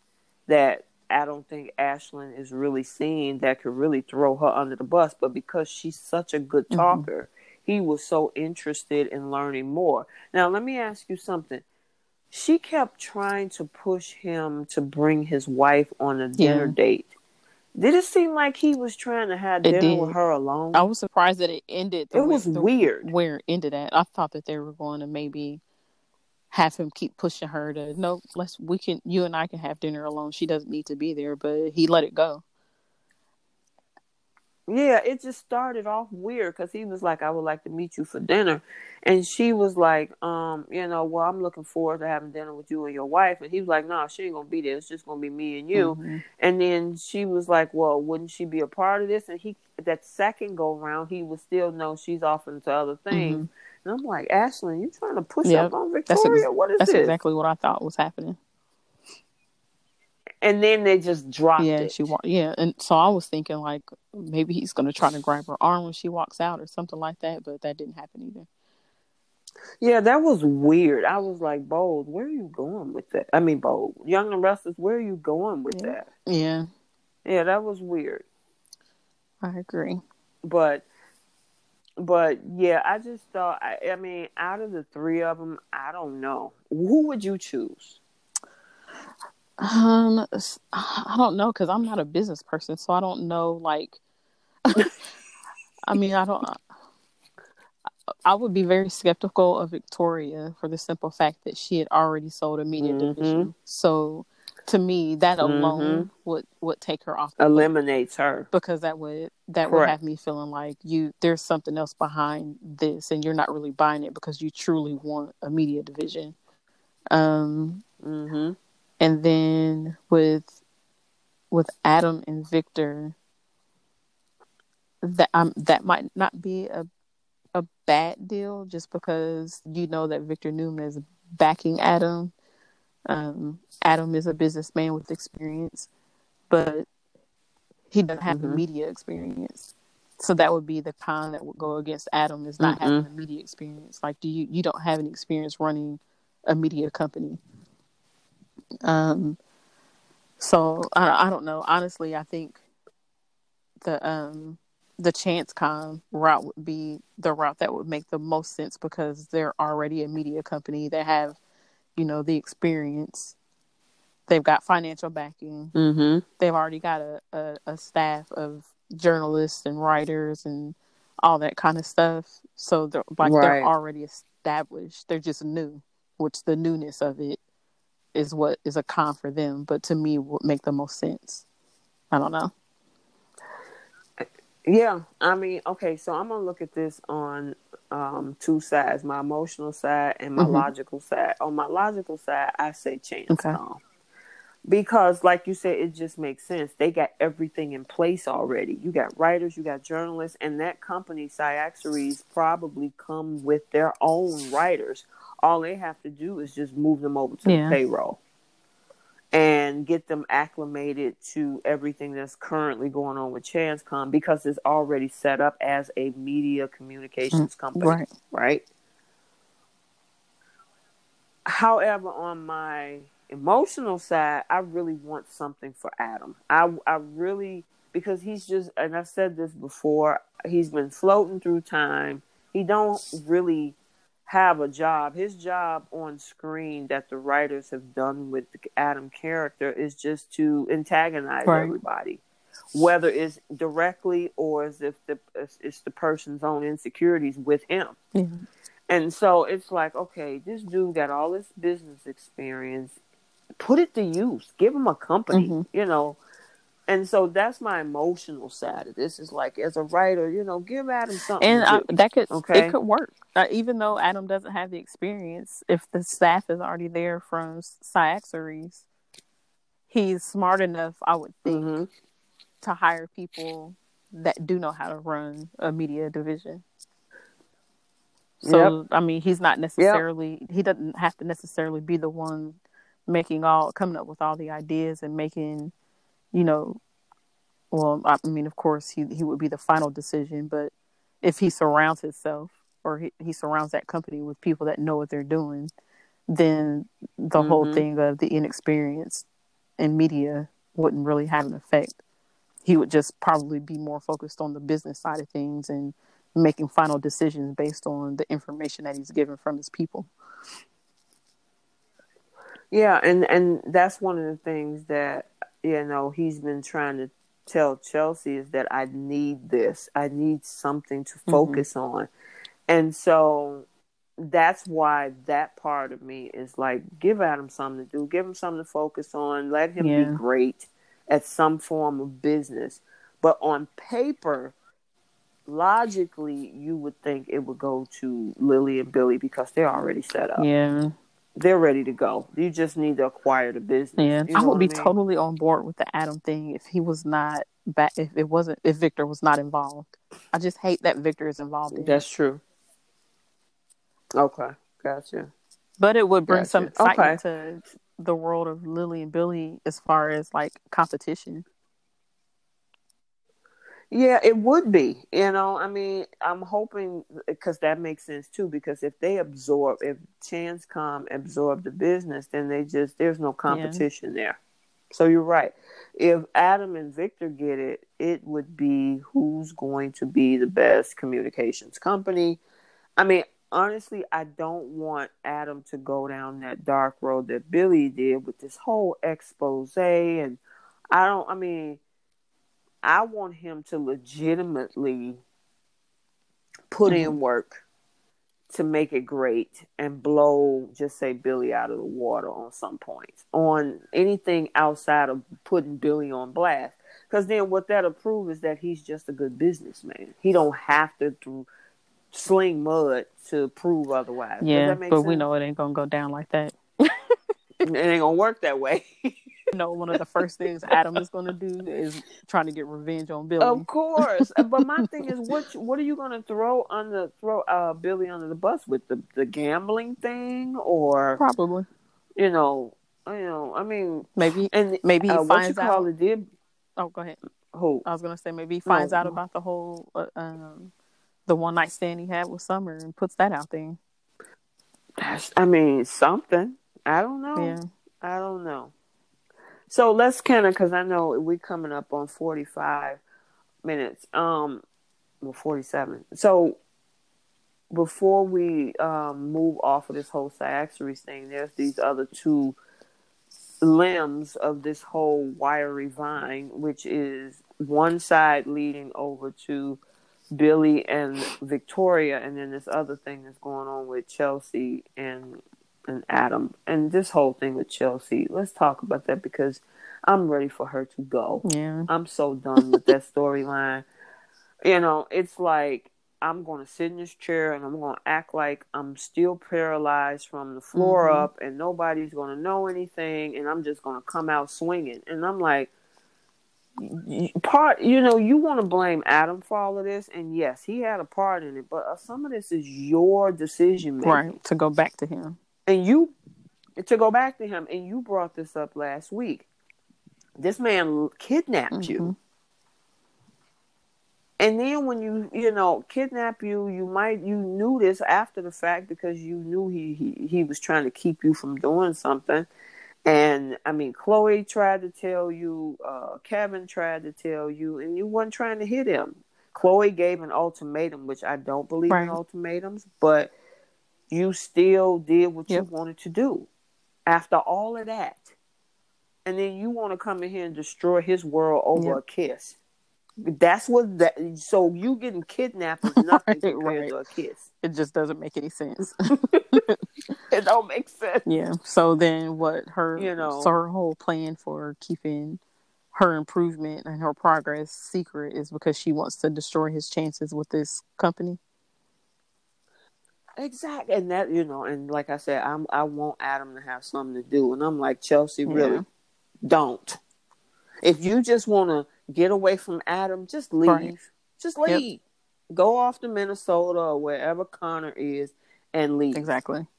that I don't think Ashland is really seeing that could really throw her under the bus. But because she's such a good mm-hmm. talker, he was so interested in learning more. Now, let me ask you something. She kept trying to push him to bring his wife on a dinner Yeah. date. Did it seem like he was trying to have It dinner did. with her alone? I was surprised that it ended. The it was weird. where it ended at. I thought that they were going to maybe have him keep pushing her to no, let's we can you and I can have dinner alone. She doesn't need to be there, but he let it go. Yeah, it just started off weird because he was like, "I would like to meet you for dinner," and she was like, "Um, you know, well, I'm looking forward to having dinner with you and your wife." And he was like, "No, she ain't gonna be there. It's just gonna be me and you." Mhm. And then she was like, "Well, wouldn't she be a part of this?" And he, that second go round, he would still know she's off into other things. And I'm like, Ashland, you trying to push Yep. up on That's ex- Victoria? what is That's this? exactly what I thought was happening. And then they just dropped yeah, it. she wa- yeah, and so I was thinking like maybe he's going to try to grab her arm when she walks out or something like that, but that didn't happen either. Yeah, that was weird. I was like, Bold, where are you going with that? I mean, Bold, Young and Restless, where are you going with Yeah. that? Yeah, Yeah, that was weird. I agree. But, but yeah, I just thought. I, I mean, out of the three of them, I don't know who would you choose. Um, I don't know because I'm not a business person, so I don't know. Like, I mean, I don't. I would be very skeptical of Victoria for the simple fact that she had already sold a media Mhm. division. So, to me, that alone would would take her off Eliminates her. because that would that would have me feeling like you there's something else behind this, and you're not really buying it because you truly want a media division. Um, hmm and then with with Adam and Victor, that um that might not be a a bad deal just because you know that Victor Newman is backing Adam. Um, Adam is a businessman with experience, but he doesn't have the Mhm. media experience. So that would be the con that would go against Adam is not having the media experience. Like, do you you don't have any experience running a media company? Um, so I, I don't know. Honestly, I think the um the ChanceCom route would be the route that would make the most sense because they're already a media company. They have, you know, the experience. They've got financial backing. hmm They've already got a, a, a staff of journalists and writers and all that kind of stuff. So they're like Right. they're already established. They're just new, which the newness of it is what is a con for them. But to me, would make the most sense. I don't know. Yeah, I mean, okay, so I'm gonna look at this on um, two sides: my emotional side and my Mhm. logical side. On my logical side, I say chance Okay. Tom. because, like you said, it just makes sense. They got everything in place already. You got writers, you got journalists, and that company, Cyaxares, probably come with their own writers. All they have to do is just move them over to Yeah. the payroll and get them acclimated to everything that's currently going on with ChanceCom because it's already set up as a media communications mm, company, Right. right? However, on my emotional side, I really want something for Adam. I I really because he's just and I've said this before, he's been floating through time. He don't really have a job. His job on screen that the writers have done with the Adam character is just to antagonize right. everybody, whether it's directly or as if the it's the person's own insecurities with him. Yeah. And so it's like, okay, this dude got all this business experience. Put it to use. Give him a company, mm-hmm. you know. And so that's my emotional side of this. Is like as a writer, you know, give Adam something. And I, that could okay? it could work, uh, even though Adam doesn't have the experience. If the staff is already there from Cyaxares, he's smart enough, I would think, mm-hmm. to hire people that do know how to run a media division. So yep. I mean, he's not necessarily yep. he doesn't have to necessarily be the one making all coming up with all the ideas and making, you know, well, I mean, of course, he he would be the final decision, but if he surrounds himself or he, he surrounds that company with people that know what they're doing, then the mm-hmm. whole thing of the inexperience in media wouldn't really have an effect. He would just probably be more focused on the business side of things and making final decisions based on the information that he's given from his people. Yeah, and and that's one of the things that you know he's been trying to tell Chelsea is that I need this. I need something to mm-hmm. focus mm-hmm. on. And so that's why that part of me is like give Adam something to do, give him something to focus on, let him yeah. be great at some form of business. But on paper, logically you would think it would go to Lily and Billy because they're already set up. Yeah. They're ready to go. You just need to acquire the business. Yeah. You know I would be I mean? totally on board with the Adam thing if he was not back if it wasn't if Victor was not involved. I just hate that Victor is involved in That's true. Okay. Gotcha. But it would bring gotcha. some excitement okay. to the world of Lily and Billy as far as like competition. Yeah, it would be. You know, I mean, I'm hoping eh, because that makes sense too. Because if they absorb, if ChanceCom absorb the business, then they just there's no competition yeah. there. So you're right. If Adam and Victor get it, it would be who's going to be the best communications company. I mean, honestly, I don't want Adam to go down that dark road that Billy did with this whole expose and I don't I mean I want him to legitimately put mm-hmm. in work to make it great and blow just say Billy out of the water on some points on anything outside of putting Billy on blast. Because then what that'll prove is that he's just a good businessman. He don't have to th- sling mud to prove otherwise. Yeah but sense? we know it ain't gonna go down like that. It ain't gonna work that way know one of the first things Adam is going to do is trying to get revenge on Billy. Of course, but my thing is, what what are you going to throw on the throw uh, Billy under the bus with the the gambling thing or probably, you know, you know, I mean, maybe and maybe he uh, finds what you out. Call it did oh, go ahead. Who I was going to say maybe he finds no. out about the whole uh, um, the one night stand he had with Summer and puts that out there. I mean, something. I don't know. Yeah. I don't know. So let's kind of, because I know we're coming up on 45 minutes, um, well, 47. So before we um, move off of this whole Cyaxares thing, there's these other two limbs of this whole wiry vine, which is one side leading over to Billy and Victoria, and then this other thing that's going on with Chelsea and and Adam and this whole thing with Chelsea. Let's talk about that because I'm ready for her to go. Yeah. I'm so done with that storyline. You know, it's like I'm going to sit in this chair and I'm going to act like I'm still paralyzed from the floor mm-hmm. up and nobody's going to know anything and I'm just going to come out swinging. And I'm like, part you know you want to blame adam for all of this and yes he had a part in it but some of this is your decision making right to go back to him and you to go back to him and you brought this up last week this man kidnapped mm-hmm. you and then when you you know kidnap you you might you knew this after the fact because you knew he he, he was trying to keep you from doing something and i mean chloe tried to tell you uh, kevin tried to tell you and you weren't trying to hit him chloe gave an ultimatum which i don't believe right. in ultimatums but you still did what Yep. you wanted to do after all of that. And then you want to come in here and destroy his world over Yep. a kiss. That's what that so you getting kidnapped is nothing Right, compared right. to a kiss. It just doesn't make any sense. It don't make sense. yeah. So then what her You know. so her whole plan for keeping her improvement and her progress secret is because she wants to destroy his chances with this company. Exactly. And that, you know, and like I said, I'm I want Adam to have something to do. And I'm like, Chelsea, really, Yeah. don't. If you just want to get away from Adam, just leave. Right. Just Yep. leave. Go off to Minnesota or wherever Connor is and leave. Exactly.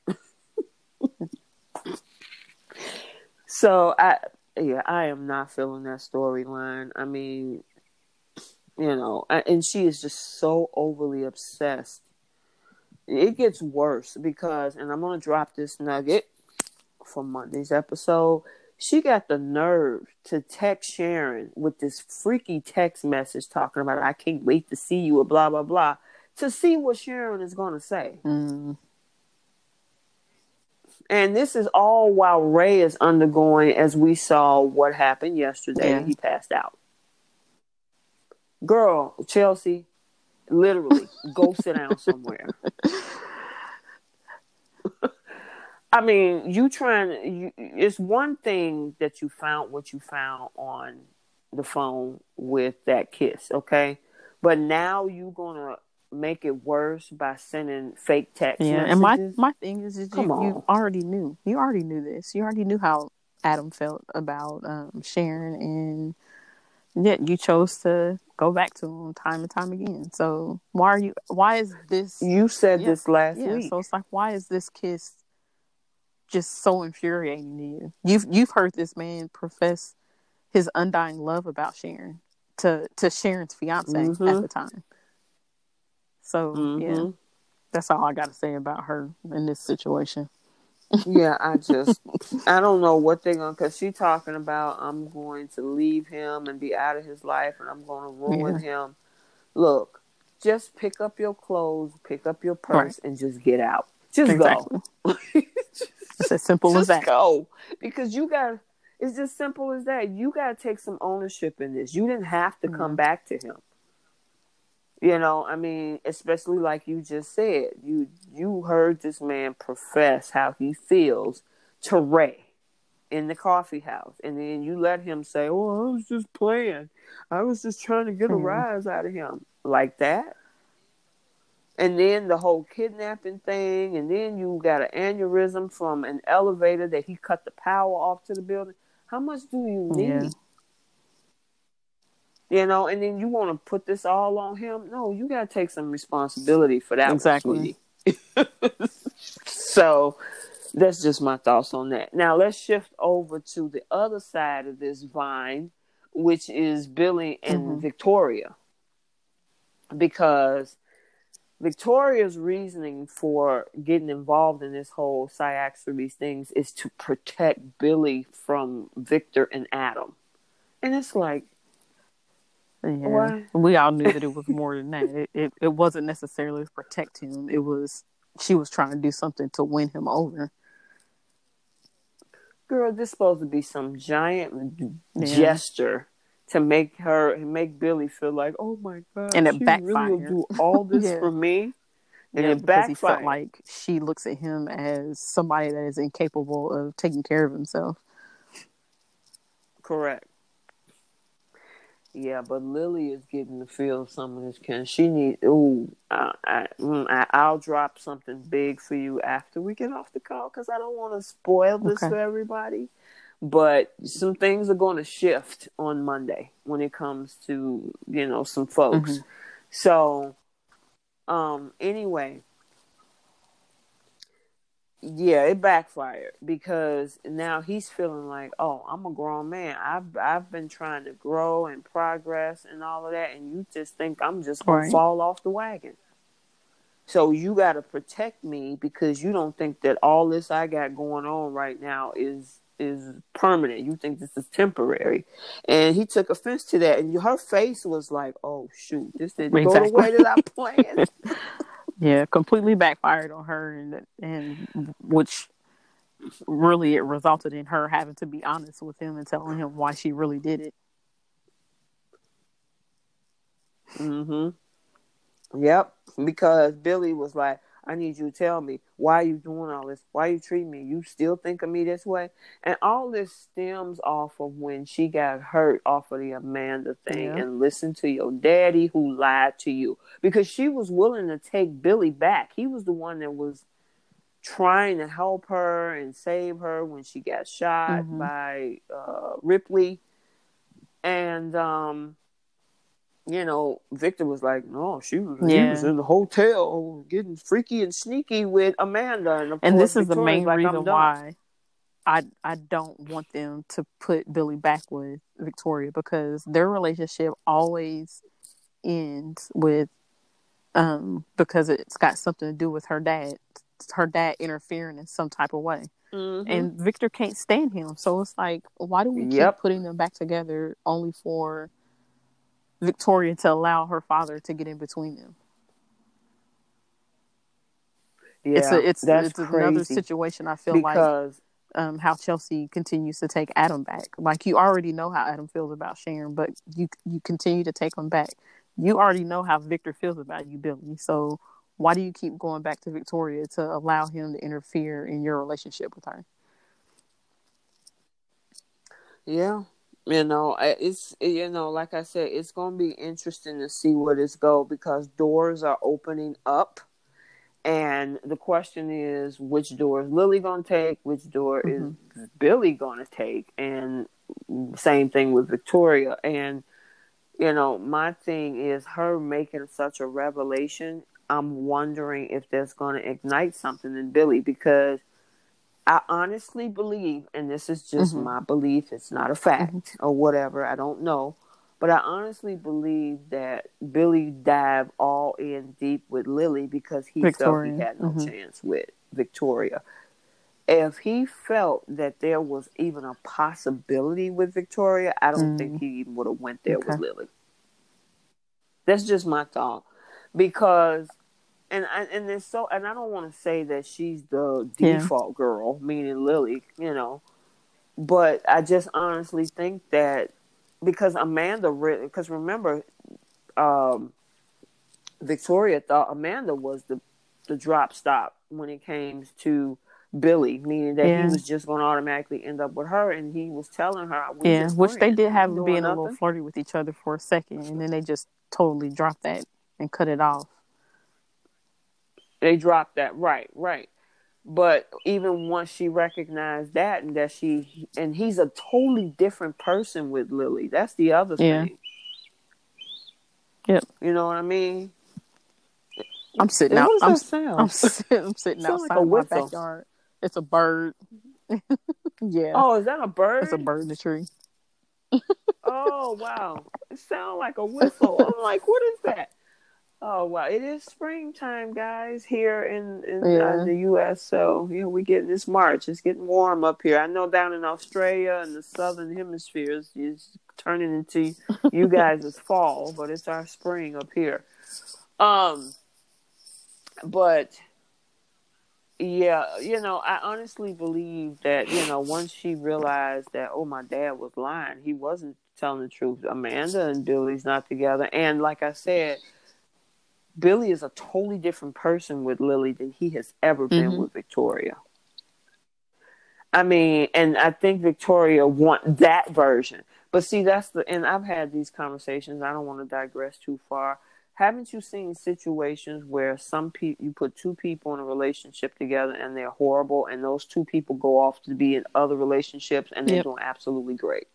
So I yeah, I am not feeling that storyline. I mean, you know, and she is just so overly obsessed. It gets worse because, and I'm gonna drop this nugget for Monday's episode. She got the nerve to text Sharon with this freaky text message talking about I can't wait to see you or blah blah blah to see what Sharon is gonna say. Mm. And this is all while Rey is undergoing, as we saw what happened yesterday. Yeah. He passed out. Girl, Chelsea, literally, go sit down somewhere. I mean, you trying you, it's one thing that you found what you found on the phone with that kiss, okay? But now you're to make it worse by sending fake text Yeah, messages. and my my thing is, is you, you already knew. You already knew this. You already knew how Adam felt about um, Sharon, and yet you chose to go back to him time and time again. So why are you? Why is this? You said Yeah, this last yeah, week. so it's like, why is this kiss just so infuriating to you? You've you've heard this man profess his undying love about Sharon to to Sharon's fiance at Mhm. the time. So yeah, Mhm. that's all I got to say about her in this situation. Yeah, I just I don't know what they're gonna because she talking about I'm going to leave him and be out of his life and I'm going to ruin him. Look, just pick up your clothes, pick up your purse, and just get out. Just Exactly. go. It's as simple as that. go because you got. It's just simple as that. You got to take some ownership in this. You didn't have to come Mhm. back to him. You know, I mean, especially like you just said, you you heard this man profess how he feels to Rey in the coffee house, and then you let him say, "Oh, I was just playing. I was just trying to get a Mhm. rise out of him," like that. And then the whole kidnapping thing, and then you got an aneurysm from an elevator that he cut the power off to the building. How much do you need? Yeah. You know, and then you want to put this all on him. No, you got to take some responsibility for that, Exactly. sweetie. so that's just my thoughts on that. Now let's shift over to the other side of this vine, which is Billy and Mhm. Victoria, because Victoria's reasoning for getting involved in this whole for these things is to protect Billy from Victor and Adam. And it's like, Yeah. We all knew that it was more than that. It, it it wasn't necessarily to protect him. It was she was trying to do something to win him over. girl, this supposed to be some giant Yeah. gesture to make her make Billy feel like, oh my god, And it she really do all this Yeah. for me, and Yeah, it because he felt backfired. like she looks at him as somebody that is incapable of taking care of himself. Correct. Yeah, but Lily is getting to feel some of this. Can she need? Ooh, I, I, mm, I, I'll drop something big for you after we get off the call because I don't want to spoil this Okay. for everybody. But some things are going to shift on Monday when it comes to you know some folks. Mhm. So, um, anyway, yeah, it backfired because now he's feeling like, oh, I'm a grown man. I've I've been trying to grow and progress and all of that, and you just think I'm just gonna Right. fall off the wagon. So you got to protect me because you don't think that all this I got going on right now is is permanent. You think this is temporary, and he took offense to that. And her face was like, "Oh shoot, this didn't go the Exactly. way that I planned." Yeah, completely backfired on her, and and which really it resulted in her having to be honest with him and telling him why she really did it. Mhm. Yep, because Billy was like, I need you to tell me why are you doing all this? Why you treating me? You still think of me this way? And all this stems off of when she got hurt off of the Amanda thing Yeah. and listened to your daddy who lied to you because she was willing to take Billy back. He was the one that was trying to help her and save her when she got shot Mhm. by uh, Ripley. And um you know, Victor was like, "No, she was, Yeah. was in the hotel getting freaky and sneaky with Amanda." And, And this is the main like, reason why I I don't want them to put Billy back with Victoria because their relationship always ends with um because it's got something to do with her dad her dad interfering in some type of way Mhm. and Victor can't stand him so it's like why do we Yep. keep putting them back together only for Victoria to allow her father to get in between them yeah, it's a, it's that's it's another situation I feel like um, how Chelsea continues to take Adam back. Like you already know how Adam feels about Sharon, but you you continue to take him back. You already know how Victor feels about you, Billy. So why do you keep going back to Victoria to allow him to interfere in your relationship with her? Yeah. You know, it's you know, like I said, it's going to be interesting to see where this go because doors are opening up, and the question is, which door is Lily going to take? Which door is mm-hmm. Billy going to take? And same thing with Victoria. And you know, my thing is her making such a revelation. I'm wondering if that's going to ignite something in Billy because I honestly believe, and this is just Mhm. my belief, it's not a fact or whatever, I don't know. But I honestly believe that Billy dived all in deep with Lily because he felt he had no mhm. chance with Victoria. If he felt that there was even a possibility with Victoria, I don't Mm. think he even would have went there Okay. with Lily. That's just my thought. Because and I, and it's so and I don't want to say that she's the Yeah. default girl, meaning Lily, you know, but I just honestly think that because Amanda, because remember, um, Victoria thought Amanda was the the drop stop when it came to Billy, meaning that Yeah. he was just going to automatically end up with her, and he was telling her, "We yeah, which they did have being a little flirty with each other for a second, and then they just totally dropped that and cut it off. They dropped that, right, right. But even once she recognized that, and that she, and he's a totally different person with Lily. That's the other Yeah. thing. Yep. You know what I mean? I'm sitting And out. what I'm, that sound? I'm, sitting, I'm sitting Sound like outside a my backyard. It's a bird. yeah, Oh, is that a bird? it's a bird in the tree. Oh wow! It sounds like a whistle. I'm like, what is that? Oh wow! It is springtime, guys, here in, in uh, the U.S. So you know we getting this March. It's getting warm up here. I know down in Australia and the southern hemispheres, is turning into you guys' fall, but it's our spring up here. Um, but yeah, you know, I honestly believe that, you know, once she realized that, oh, my dad was lying, he wasn't telling the truth. Amanda and Billy's not together. And like I said, Billy is a totally different person with Lily than he has ever been Mhm. with Victoria. I mean, and I think Victoria want that version. But see, that's the, and I've had these conversations. I don't want to digress too far. Haven't you seen situations where some people you put two people in a relationship together and they're horrible, and those two people go off to be in other relationships and they're Yep. doing absolutely great?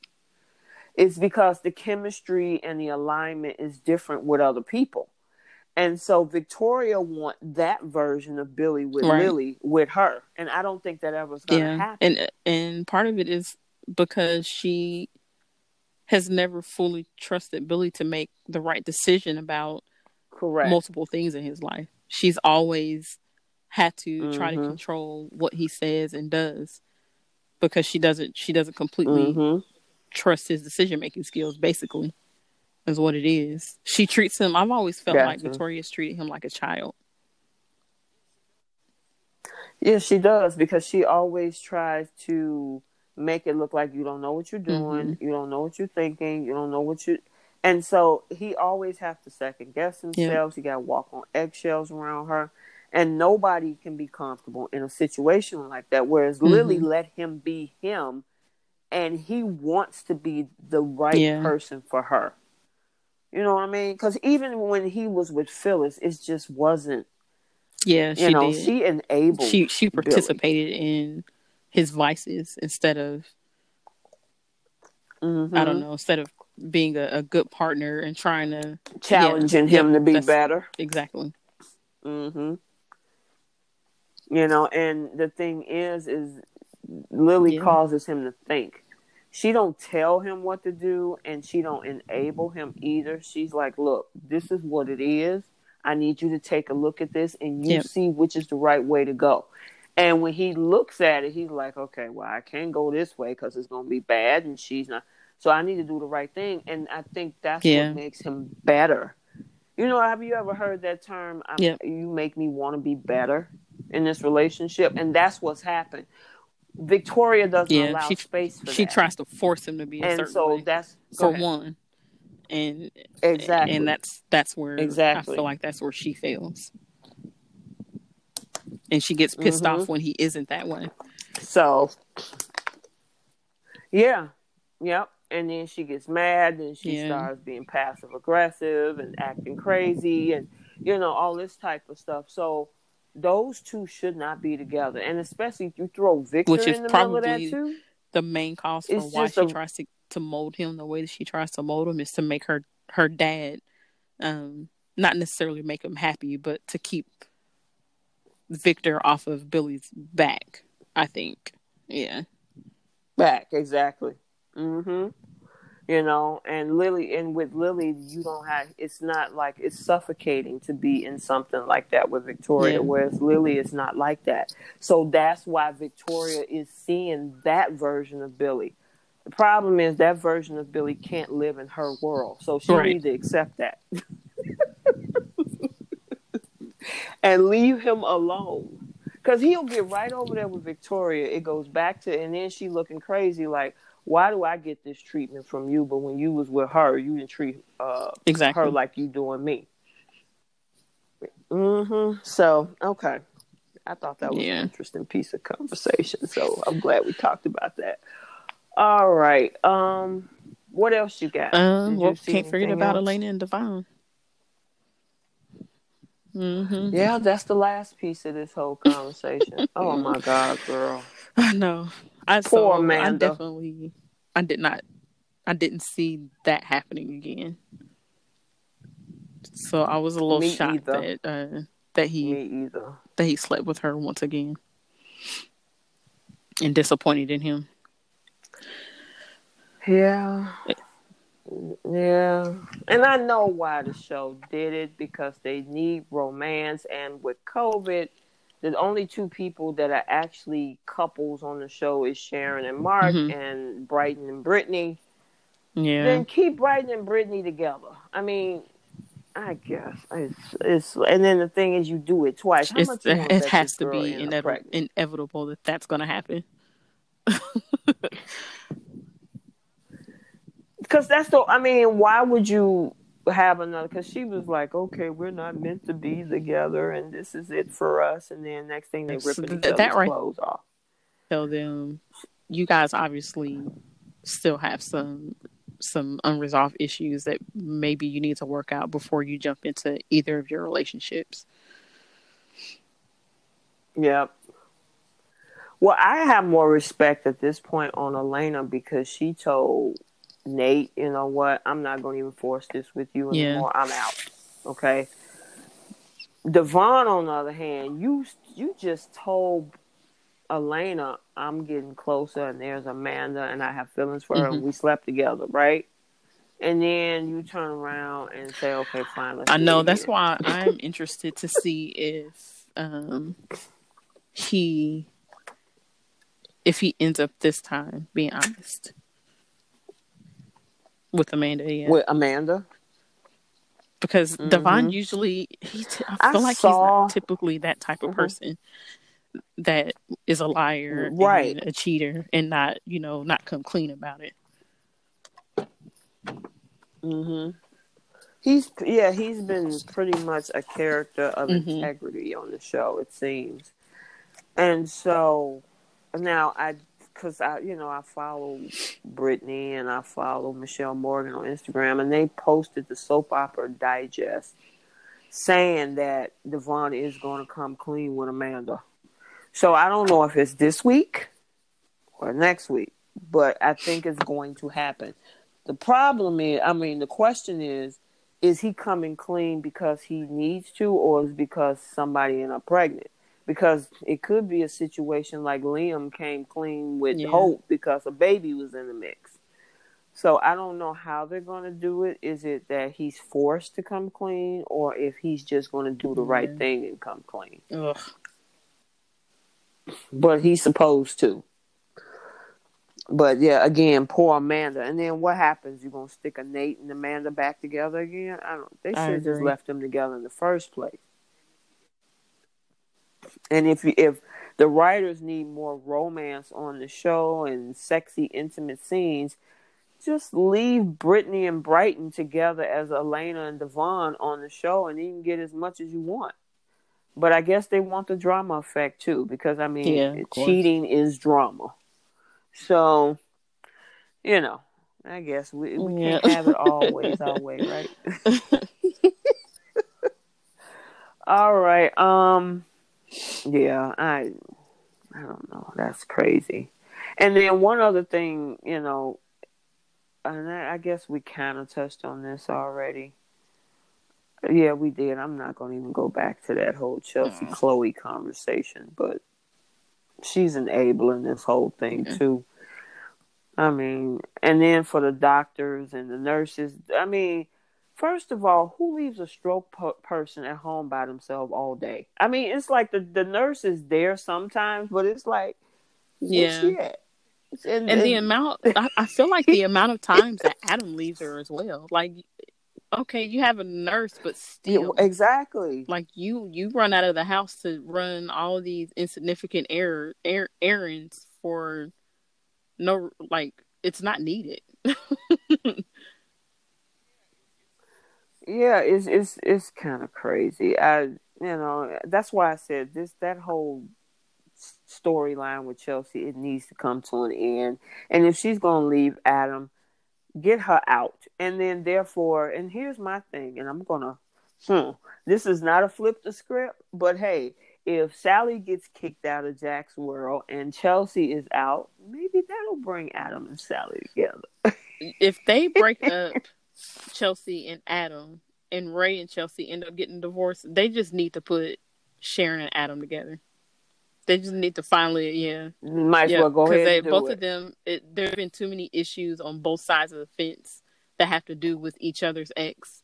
It's because the chemistry and the alignment is different with other people. And so Victoria want that version of Billy with Right. Lily with her, and I don't think that ever's going to yeah, happen. and and part of it is because she has never fully trusted Billy to make the right decision about Correct. multiple things in his life. She's always had to try to Mhm. control what he says and does because she doesn't she doesn't completely hmm trust his decision making skills basically is what it is. She treats him I've always felt like Victoria's treated him like a child. Yeah, she does because she always tries to make it look like you don't know what you're doing, mm-hmm. you don't know what you're thinking, you don't know what you and so he always have to second guess himself. Yeah. He got to walk on eggshells around her, and nobody can be comfortable in a situation like that. Whereas mm-hmm. Lily let him be him, and he wants to be the right yeah. person for her. You know what I mean? Because even when he was with Phyllis, it just wasn't. Yeah, she you know, did. she enabled. She she participated Billy. in his vices instead of. Mm-hmm. I don't know. Instead of being a, a good partner and trying to challenging yeah, him yeah, to be better. Exactly. Mhm. You know, and the thing is, is Lily yeah. causes him to think. She don't tell him what to do, and she don't enable him either. She's like, "Look, this is what it is. I need you to take a look at this, and you yep. see which is the right way to go." And when he looks at it, he's like, "Okay, well, I can't go this way because it's going to be bad, and she's not." So I need to do the right thing, and I think that's yeah. what makes him better. You know, have you ever heard that term? Um, yep. You make me want to be better in this relationship, and that's what's happened. Victoria doesn't yeah, allow she, space for she that. tries to force him to be a and certain so way. that's for ahead. one, and exactly, and that's that's where exactly I feel like that's where she fails, and she gets pissed mm-hmm. off when he isn't that way. So, yeah, yep, and then she gets mad and she yeah. starts being passive aggressive and acting crazy and you know all this type of stuff so those two should not be together. And especially if you throw victor which is in the probably middle of that too the main cause for why she a... tries to, to mold him the way that she tries to mold him is to make her her dad um not necessarily make him happy but to keep victor off of billy's back i think. Yeah. Back exactly. Mm-hmm you know and lily and with lily you don't have it's not like it's suffocating to be in something like that with victoria yeah. whereas lily is not like that. So that's why victoria is seeing that version of billy. The problem is that version of billy can't live in her world so she right. needs to accept that. And leave him alone. Because he'll get right over there with victoria. It goes back to and then she looking crazy like why do I get this treatment from you, but when you was with her, you didn't treat uh, exactly. her like you doing me. Mm-hmm. So okay, I thought that was yeah. an interesting piece of conversation. So I'm glad we talked about that. All right. Um, what else you got? Um, well, can't forget about else? Elena and Devon. Mm-hmm. Yeah, that's the last piece of this whole conversation. oh my god, girl! I know. I Poor saw, Amanda. I definitely, I did not, I didn't see that happening again. So I was a little Me shocked either. that uh, that he that he slept with her once again, and disappointed in him. Yeah. Yeah. And I know why the show did it because they need romance and with COVID the only two people that are actually couples on the show is Sharon and Mark mm-hmm. and Bryton and Brytni. Yeah. Then keep Bryton and Brytni together. I mean, I guess it's, it's and then the thing is you do it twice. How much it has to be inevitable that that's going to happen. Because that's the. I mean, why would you have another because she was like, okay, we're not meant to be together, and this is it for us. And then next thing they ripping each other's right. clothes off. Tell them, you guys obviously still have some some unresolved issues that maybe you need to work out before you jump into either of your relationships. Yep. Well, I have more respect at this point on Elena because she told Nate, you know what? I'm not going to even force this with you anymore. Yeah. I'm out. Okay. Devon, on the other hand, you you just told Elena I'm getting closer, and there's Amanda, and I have feelings for her, mm-hmm. and we slept together, right? And then you turn around and say, "Okay, fine." I know that's why I'm interested to see if um, he if he ends up this time being honest. With Amanda, yeah. With Amanda? Because mm-hmm. Devon usually, he t- I feel I like saw... he's not typically that type of mm-hmm. person. that is a liar, right, a cheater, and not you know not come clean about it. Mhm. He's yeah, he's been pretty much a character of mm-hmm. integrity on the show. It seems, and so now I because I, you know, I follow Brytni and I follow Mishael Morgan on Instagram, and they posted the soap opera digest saying that Devon is going to come clean with Amanda. So I don't know if it's this week or next week, but I think it's going to happen. The problem is, I mean, the question is, is he coming clean because he needs to, or is because somebody in a pregnant? Because it could be a situation like Liam came clean with yeah. Hope because a baby was in the mix. So I don't know how they're going to do it. Is it that he's forced to come clean, or if he's just going to do the yeah. right thing and come clean? Ugh. But he's supposed to. But yeah, again, poor Amanda. And then what happens? You're gonna stick a Nate and Amanda back together again? I don't. They should have just left them together in the first place. And if you, if the writers need more romance on the show and sexy, intimate scenes, just leave Brytni and Bryton together as Elena and Devon on the show, and you can get as much as you want. But I guess they want the drama effect too, because I mean, yeah, cheating is drama. So, you know, I guess we, we yeah. can't have it always our way, right? All right. Um yeah, I I don't know. That's crazy. And then one other thing, you know, and I guess we kind of touched on this already. Yeah, we did. I'm not going to even go back to that whole Chelsea Chloe conversation, but she's enabling this whole thing too. I mean, and then for the doctors and the nurses, I mean, First of all, who leaves a stroke person at home by themselves all day? I mean, it's like the the nurse is there sometimes, but it's like, yeah. And, and, the amount, I, I feel like the amount of times that Adam leaves her as well. Like, okay, you have a nurse, but still, yeah, exactly. Like you, you run out of the house to run all these insignificant error, er, errands for no, like it's not needed. yeah, it's it's it's kind of crazy. I you know that's why I said this that whole storyline with Chelsea it needs to come to an end. And if she's gonna leave Adam, get her out. And then therefore, and here's my thing, and I'm gonna hmm, this is not a flip the script, but hey, if Sally gets kicked out of Jack's world and Chelsea is out, maybe that'll bring Adam and Sally together. if they break up Chelsea and Adam, and Ray and Chelsea end up getting divorced, they just need to put Sharon and Adam together. They just need to finally, yeah. Might as well go ahead. They, both it. of them, it, there have been too many issues on both sides of the fence that have to do with each other's ex,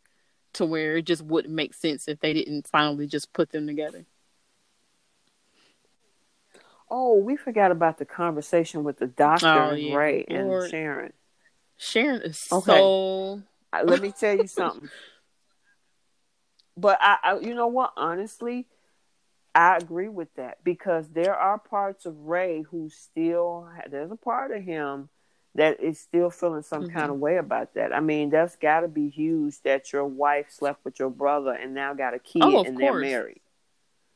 to where it just wouldn't make sense if they didn't finally just put them together. Oh, we forgot about the conversation with the doctor oh, and yeah. Ray and Sharon. Sharon is okay. so let me tell you something. But I, I, you know what? Honestly, I agree with that because there are parts of Ray who still there's a part of him that is still feeling some mm-hmm. kind of way about that. I mean, that's got to be huge that your wife slept with your brother and now got a kid oh, and course. they're married.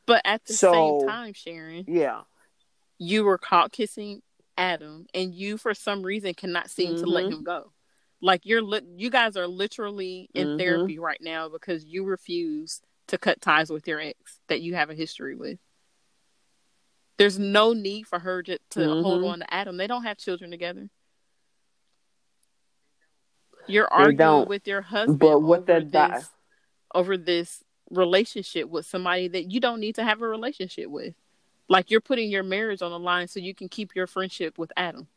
But at the so, same time, Sharon, yeah, you were caught kissing Adam, and you for some reason cannot seem mm-hmm. to let mm-hmm. him go. Like you're li- you guys are literally in mm-hmm. therapy right now because you refuse to cut ties with your ex that you have a history with. There's no need for her to, to mm-hmm. hold on to Adam. They don't have children together. You're arguing with your husband but what over, this, over this relationship with somebody that you don't need to have a relationship with. Like you're putting your marriage on the line so you can keep your friendship with Adam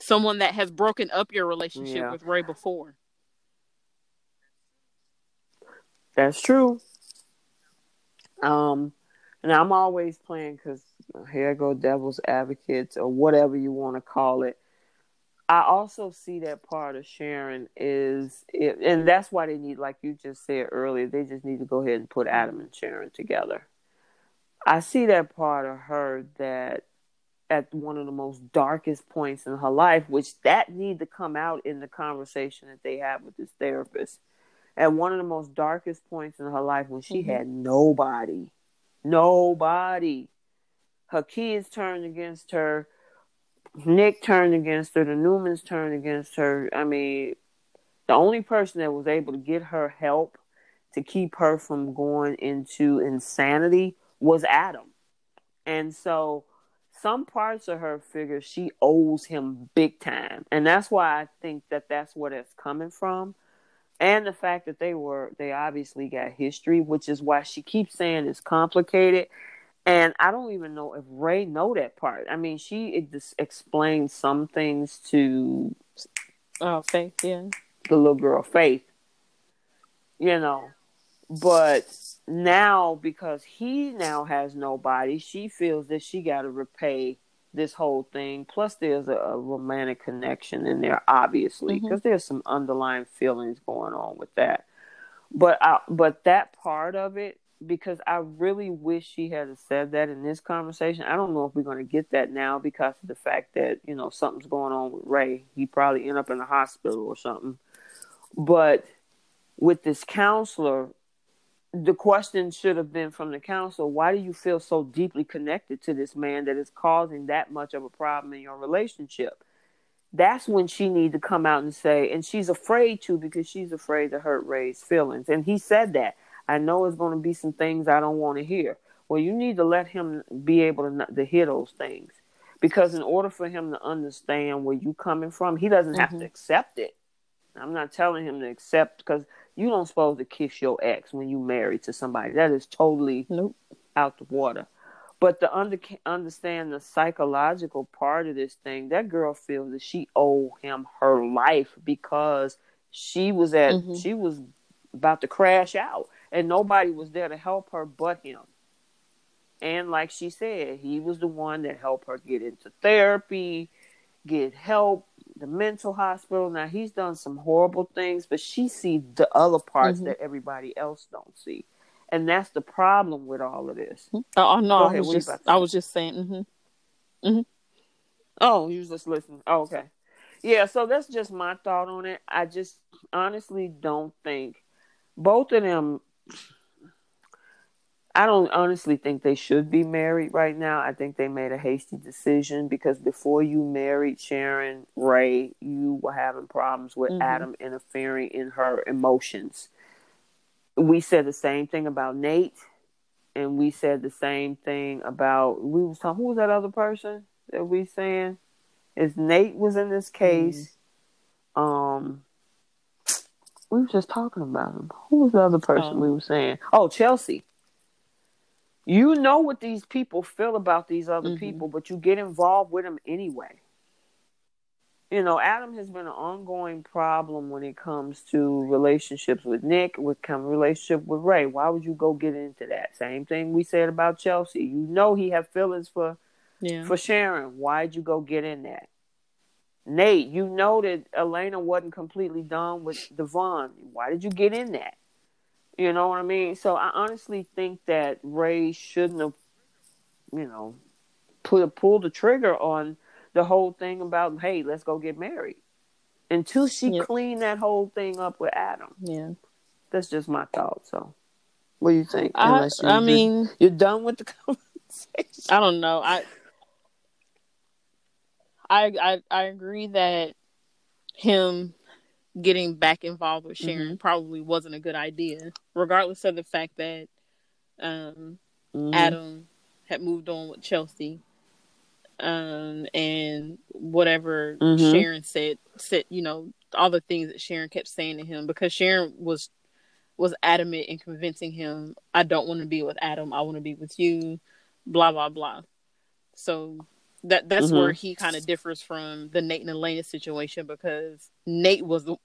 someone that has broken up your relationship yeah. with Ray before. That's true. Um, and I'm always playing because here I go, devil's advocates or whatever you want to call it. I also see that part of Sharon is, it, and that's why they need, like you just said earlier, they just need to go ahead and put Adam and Sharon together. I see that part of her that at one of the most darkest points in her life, which that need to come out in the conversation that they have with this therapist. At one of the most darkest points in her life when she mm-hmm. had nobody, nobody. Her kids turned against her. Nick turned against her. The Newmans turned against her. I mean, the only person that was able to get her help to keep her from going into insanity was Adam. And so some parts of her figure she owes him big time. And that's why I think that that's where it's coming from. And the fact that they were they obviously got history, which is why she keeps saying it's complicated. And I don't even know if Ray know that part. I mean, she just explained some things to Oh, Faith, yeah. The little girl Faith. You know. But now because he now has nobody, she feels that she got to repay this whole thing. Plus, there's a, a romantic connection in there, obviously, because mm-hmm. there's some underlying feelings going on with that. But I, but that part of it, because I really wish she had said that in this conversation. I don't know if we're going to get that now because of the fact that you know something's going on with Ray. He probably end up in the hospital or something. But with this counselor, the question should have been from the council why do you feel so deeply connected to this man that is causing that much of a problem in your relationship? That's when she need to come out and say and she's afraid to because she's afraid to hurt ray's feelings. And he said that. I know it's going to be some things i don't want to hear. Well you need to let him be able to, to hear those things. Because in order for him to understand where you're coming from he doesn't have mm-hmm. to accept it. I'm not telling him to accept because you don't supposed to kiss your ex when you married to somebody. That is totally nope. out the water. But to under, understand the psychological part of this thing, that girl feels that she owed him her life because she was at mm-hmm. she was about to crash out and nobody was there to help her but him. And like she said, he was the one that helped her get into therapy, get help, the mental hospital. Now he's done some horrible things, but she sees the other parts mm-hmm. that everybody else don't see, and that's the problem with all of this. Mm-hmm. Oh, oh no, I was just I was just saying. Mm-hmm. Mm-hmm. Oh, you was just listening. Oh, okay. Yeah, so that's just my thought on it. I just honestly don't think both of them I don't honestly think they should be married right now. I think they made a hasty decision because before you married Sharon Ray, you were having problems with mm-hmm. Adam interfering in her emotions. We said the same thing about Nate, and we said the same thing about we was talking. Who was that other person that we saying? Is Nate was in this case? Mm-hmm. Um, we were just talking about him. Who was the other person we were saying? Oh, Chelsea you know what these people feel about these other mm-hmm. people, but you get involved with them anyway. You know, Adam has been an ongoing problem when it comes to relationships with Nick, with come relationship with Ray. Why would you go get into that? Same thing we said about Chelsea. You know he had feelings for yeah. for Sharon. Why'd you go get in that? Nate, you know that Elena wasn't completely done with Devon. Why did you get in that? You know what I mean? So I honestly think that Ray shouldn't have, you know, put pulled the trigger on the whole thing about hey, let's go get married until she yep. cleaned that whole thing up with Adam. Yeah, that's just my thought. So, what do you think? I, you, I mean, you're done with the conversation. I don't know. I, I, I, I agree that him getting back involved with Sharon mm-hmm. probably wasn't a good idea, regardless of the fact that um, mm-hmm. Adam had moved on with Chelsea. Um, and whatever mm-hmm. Sharon said, said, you know, all the things that Sharon kept saying to him because Sharon was was adamant in convincing him, I don't want to be with Adam, I want to be with you, blah blah blah. So that that's mm-hmm. where he kind of differs from the Nate and Elena situation because Nate was the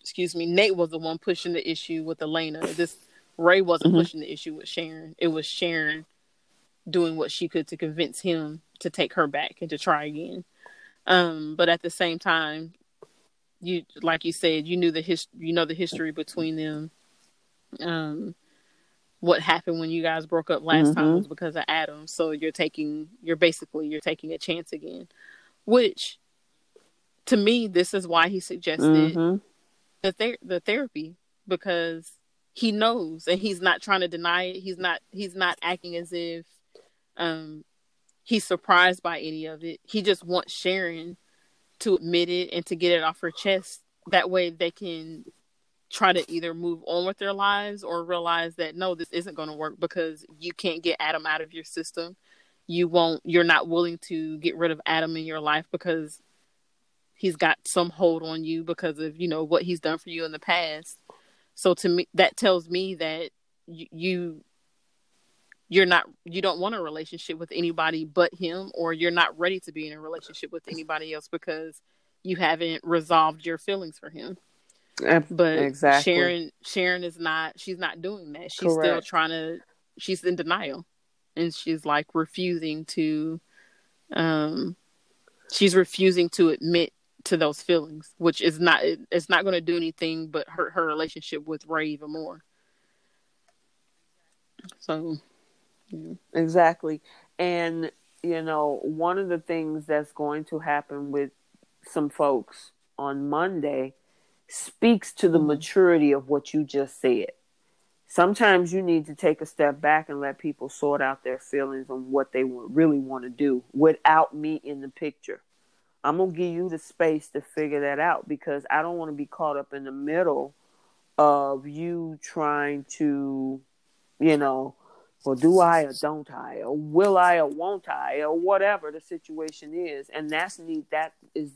excuse me, Nate was the one pushing the issue with Elena. This Ray wasn't mm-hmm. pushing the issue with Sharon. It was Sharon doing what she could to convince him to take her back and to try again. Um, but at the same time, you like you said, you knew the his you know the history between them. Um, what happened when you guys broke up last mm-hmm. time was because of Adam. So you're taking, you're basically, you're taking a chance again, which to me, this is why he suggested mm-hmm. the, ther- the therapy because he knows and he's not trying to deny it. He's not, he's not acting as if, um, he's surprised by any of it. He just wants Sharon to admit it and to get it off her chest. That way they can try to either move on with their lives or realize that no, this isn't going to work because you can't get Adam out of your system. You won't, you're not willing to get rid of Adam in your life because he's got some hold on you because of, you know, what he's done for you in the past. So to me, that tells me that you, you're not, you don't want a relationship with anybody but him, or you're not ready to be in a relationship with anybody else because you haven't resolved your feelings for him. But exactly. Sharon Sharon is not she's not doing that. She's Correct. still trying to she's in denial. And she's like refusing to um she's refusing to admit to those feelings, which is not it's not gonna do anything but hurt her relationship with Ray even more. So yeah. Exactly. And you know, one of the things that's going to happen with some folks on Monday speaks to the maturity of what you just said. Sometimes you need to take a step back and let people sort out their feelings on what they really want to do without me in the picture. I'm going to give you the space to figure that out because I don't want to be caught up in the middle of you trying to, you know, well, do I or don't I, or will I or won't I, or whatever the situation is. And that's need that is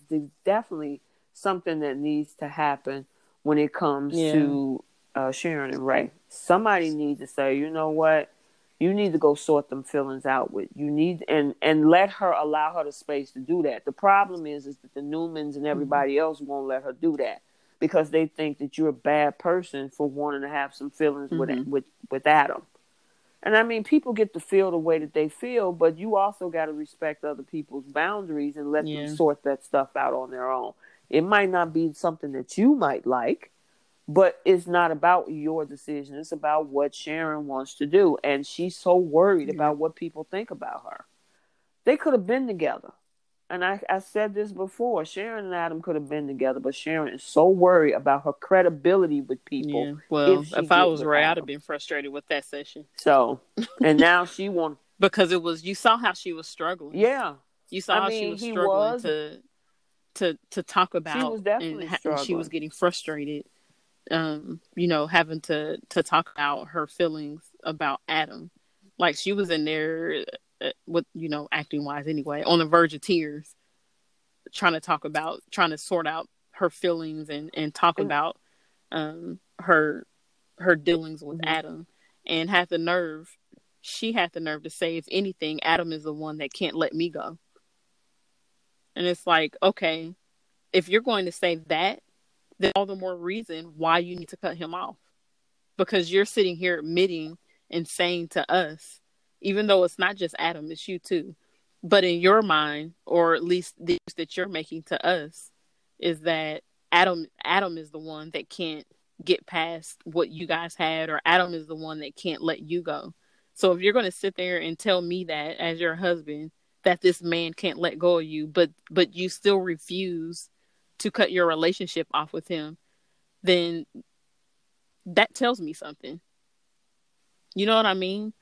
definitely something that needs to happen when it comes yeah. to uh, Sharon and Ray. Somebody needs to say, you know what, you need to go sort them feelings out with. You need and and let her allow her the space to do that. The problem is is that the Newmans and everybody mm-hmm. else won't let her do that because they think that you're a bad person for wanting to have some feelings mm-hmm. with with with Adam. And I mean, people get to feel the way that they feel, but you also got to respect other people's boundaries and let yeah. them sort that stuff out on their own. It might not be something that you might like, but it's not about your decision. It's about what Sharon wants to do. And she's so worried yeah. about what people think about her. They could have been together. And I, I said this before Sharon and Adam could have been together, but Sharon is so worried about her credibility with people. Yeah. Well, if, if I was Ray, I'd have been frustrated with that session. So, and now she wants. because it was, you saw how she was struggling. Yeah. You saw I how mean, she was struggling was, to to to talk about and, and, she was getting frustrated um you know having to to talk about her feelings about adam. Like she was in there uh, with you know acting wise anyway on the verge of tears trying to talk about trying to sort out her feelings and and talk and, about um her her dealings with mm-hmm. adam and had the nerve she had the nerve to say if anything adam is the one that can't let me go and it's like, okay, if you're going to say that, then all the more reason why you need to cut him off. Because you're sitting here admitting and saying to us, even though it's not just Adam, it's you too. But in your mind, or at least the that you're making to us, is that Adam Adam is the one that can't get past what you guys had, or Adam is the one that can't let you go. So if you're going to sit there and tell me that as your husband, that this man can't let go of you, but but you still refuse to cut your relationship off with him, then that tells me something. You know what I mean?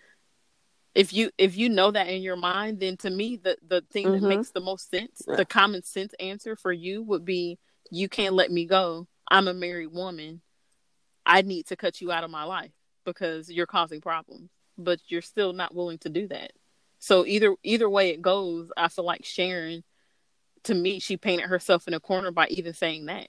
If you if you know that in your mind, then to me the the thing mm-hmm. that makes the most sense, the common sense answer for you would be you can't let me go. I'm a married woman. I need to cut you out of my life because you're causing problems, but you're still not willing to do that. So either either way it goes, I feel like Sharon, to me, she painted herself in a corner by even saying that.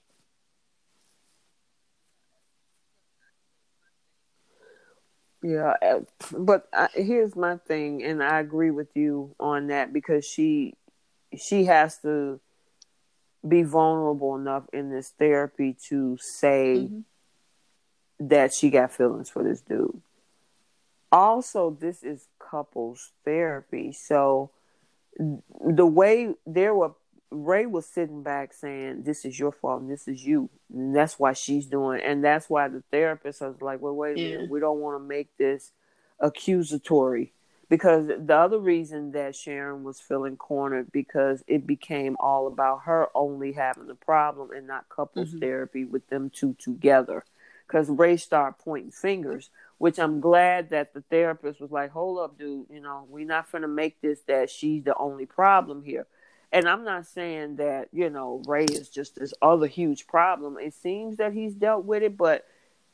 Yeah, uh, but I, here's my thing, and I agree with you on that because she she has to be vulnerable enough in this therapy to say mm-hmm. that she got feelings for this dude also this is couples therapy so the way there were ray was sitting back saying this is your fault and this is you and that's why she's doing and that's why the therapist was like well wait a yeah. minute we don't want to make this accusatory because the other reason that Sharon was feeling cornered because it became all about her only having the problem and not couples mm-hmm. therapy with them two together. Because Ray started pointing fingers, which I'm glad that the therapist was like, "Hold up, dude. You know, we're not gonna make this that she's the only problem here." And I'm not saying that you know Ray is just this other huge problem. It seems that he's dealt with it, but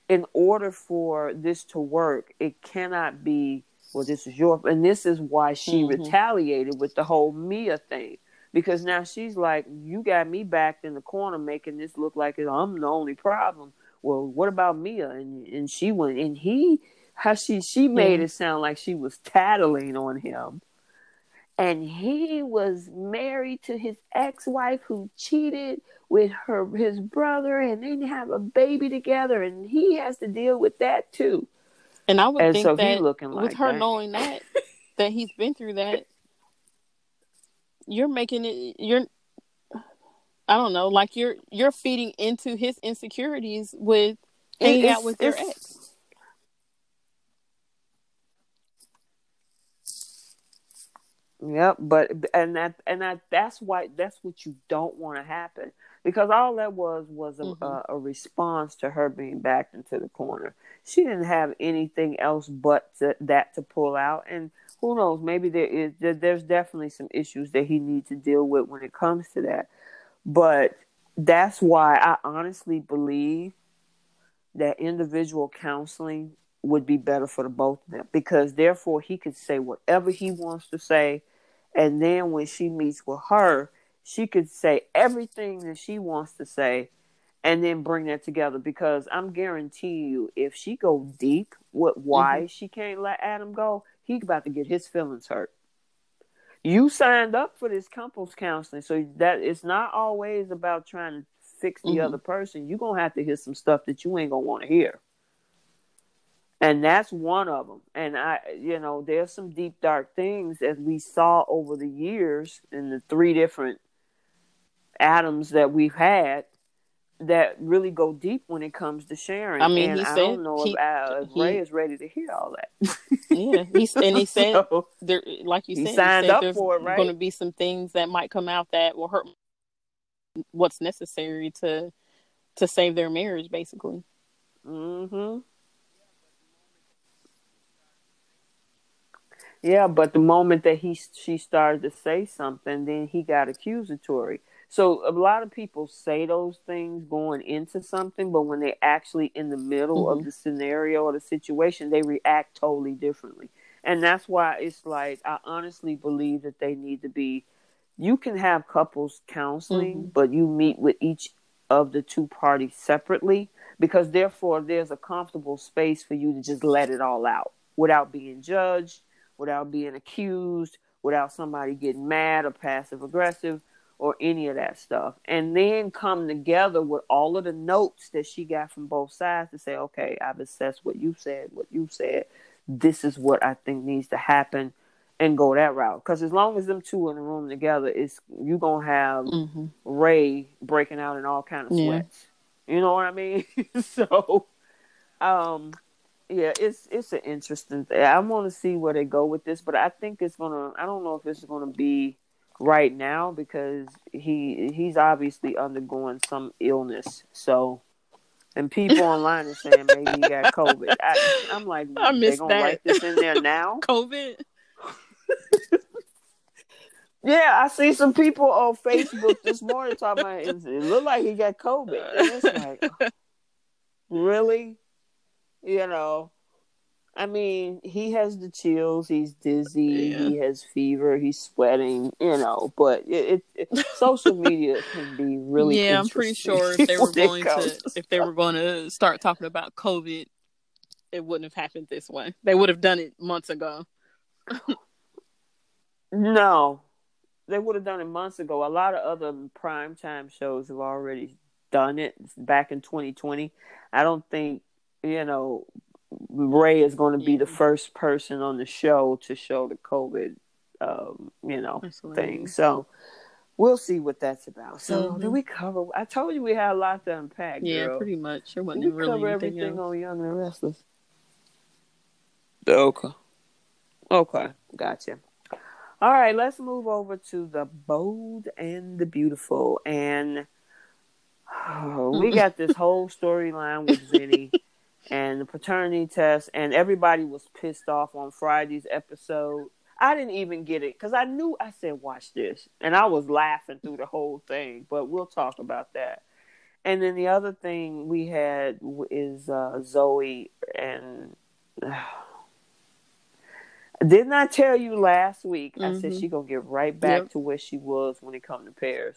in order for this to work, it cannot be well, this is your, and this is why she mm-hmm. retaliated with the whole Mia thing. Because now she's like, you got me backed in the corner, making this look like I'm the only problem. Well, what about Mia? And and she went, and he, how she she made it sound like she was tattling on him, and he was married to his ex-wife who cheated with her his brother, and they have a baby together, and he has to deal with that too. And I would and think so that looking like with her that. knowing that that he's been through that, you're making it. You're, I don't know, like you're you're feeding into his insecurities with hanging it's, out with your ex. Yep, but and that and that that's why that's what you don't want to happen because all that was was a, mm-hmm. a, a, response to her being backed into the corner. She didn't have anything else but to, that to pull out, and who knows? Maybe there is there, there's definitely some issues that he needs to deal with when it comes to that. But that's why I honestly believe that individual counseling would be better for the both of them because therefore he could say whatever he wants to say, and then when she meets with her she could say everything that she wants to say and then bring that together because I'm guaranteeing you if she go deep with why mm-hmm. she can't let Adam go, he's about to get his feelings hurt. You signed up for this couples counseling, so that it's not always about trying to fix the mm-hmm. other person. You're gonna have to hear some stuff that you ain't gonna want to hear. And that's one of them. And I, you know, there's some deep, dark things as we saw over the years in the three different Adams that we've had that really go deep when it comes to sharing. I mean, and he I said don't know he, if, uh, if he, Ray is ready to hear all that. yeah, he's and he said so, there, like you said, he signed he said up for it. Right? Going to be some things that might come out that will hurt what's necessary to to save their marriage, basically. Hmm. Yeah, but the moment that he she started to say something, then he got accusatory. So a lot of people say those things going into something, but when they're actually in the middle mm-hmm. of the scenario or the situation, they react totally differently. And that's why it's like I honestly believe that they need to be you can have couples counseling, mm-hmm. but you meet with each of the two parties separately because therefore there's a comfortable space for you to just let it all out without being judged, without being accused, without somebody getting mad or passive aggressive or any of that stuff. And then come together with all of the notes that she got from both sides to say, okay, I've assessed what you said, what you said. This is what I think needs to happen and go that route. Because as long as them two in the room together, it's you gonna have mm-hmm. Ray breaking out in all kind of sweats. Yeah. You know what I mean? so, um, yeah, it's it's an interesting thing. I want to see where they go with this, but I think it's gonna. I don't know if it's gonna be right now because he he's obviously undergoing some illness. So, and people online are saying maybe he got COVID. I, am like, I they gonna that. write this in there now? COVID. yeah, I see some people on Facebook this morning talking about it. It looked like he got COVID. And it's like, really, you know. I mean, he has the chills. He's dizzy. Yeah. He has fever. He's sweating. You know, but it, it, it social media can be really. Yeah, I'm pretty sure if they were going to if they were going to start talking about COVID, it wouldn't have happened this way. They would have done it months ago. no, they would have done it months ago. A lot of other primetime shows have already done it back in 2020. I don't think you know Ray is going to be the first person on the show to show the COVID, um, you know, thing. So we'll see what that's about. So mm-hmm. did we cover? I told you we had a lot to unpack. Yeah, girl. pretty much. There wasn't we really cover everything else. on Young and Restless. Okay. Okay. Gotcha. All right, let's move over to the bold and the beautiful. And oh, we got this whole storyline with Vinny and the paternity test, and everybody was pissed off on Friday's episode. I didn't even get it because I knew I said, Watch this. And I was laughing through the whole thing, but we'll talk about that. And then the other thing we had is uh, Zoe and. Uh, didn't I tell you last week? Mm-hmm. I said mm-hmm. she gonna get right back yep. to where she was when it come to Paris.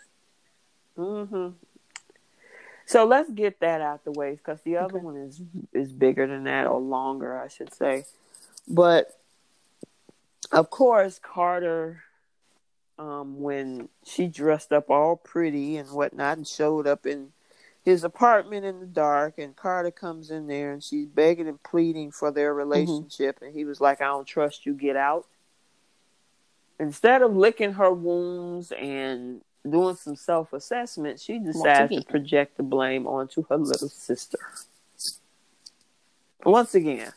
Mm-hmm. So let's get that out the way because the other okay. one is is bigger than that or longer, I should say. But of course, Carter, um, when she dressed up all pretty and whatnot and showed up in his apartment in the dark and Carter comes in there and she's begging and pleading for their mm-hmm. relationship mm-hmm. and he was like I don't trust you get out instead of licking her wounds and doing some self-assessment she decides to project the blame onto her little sister once again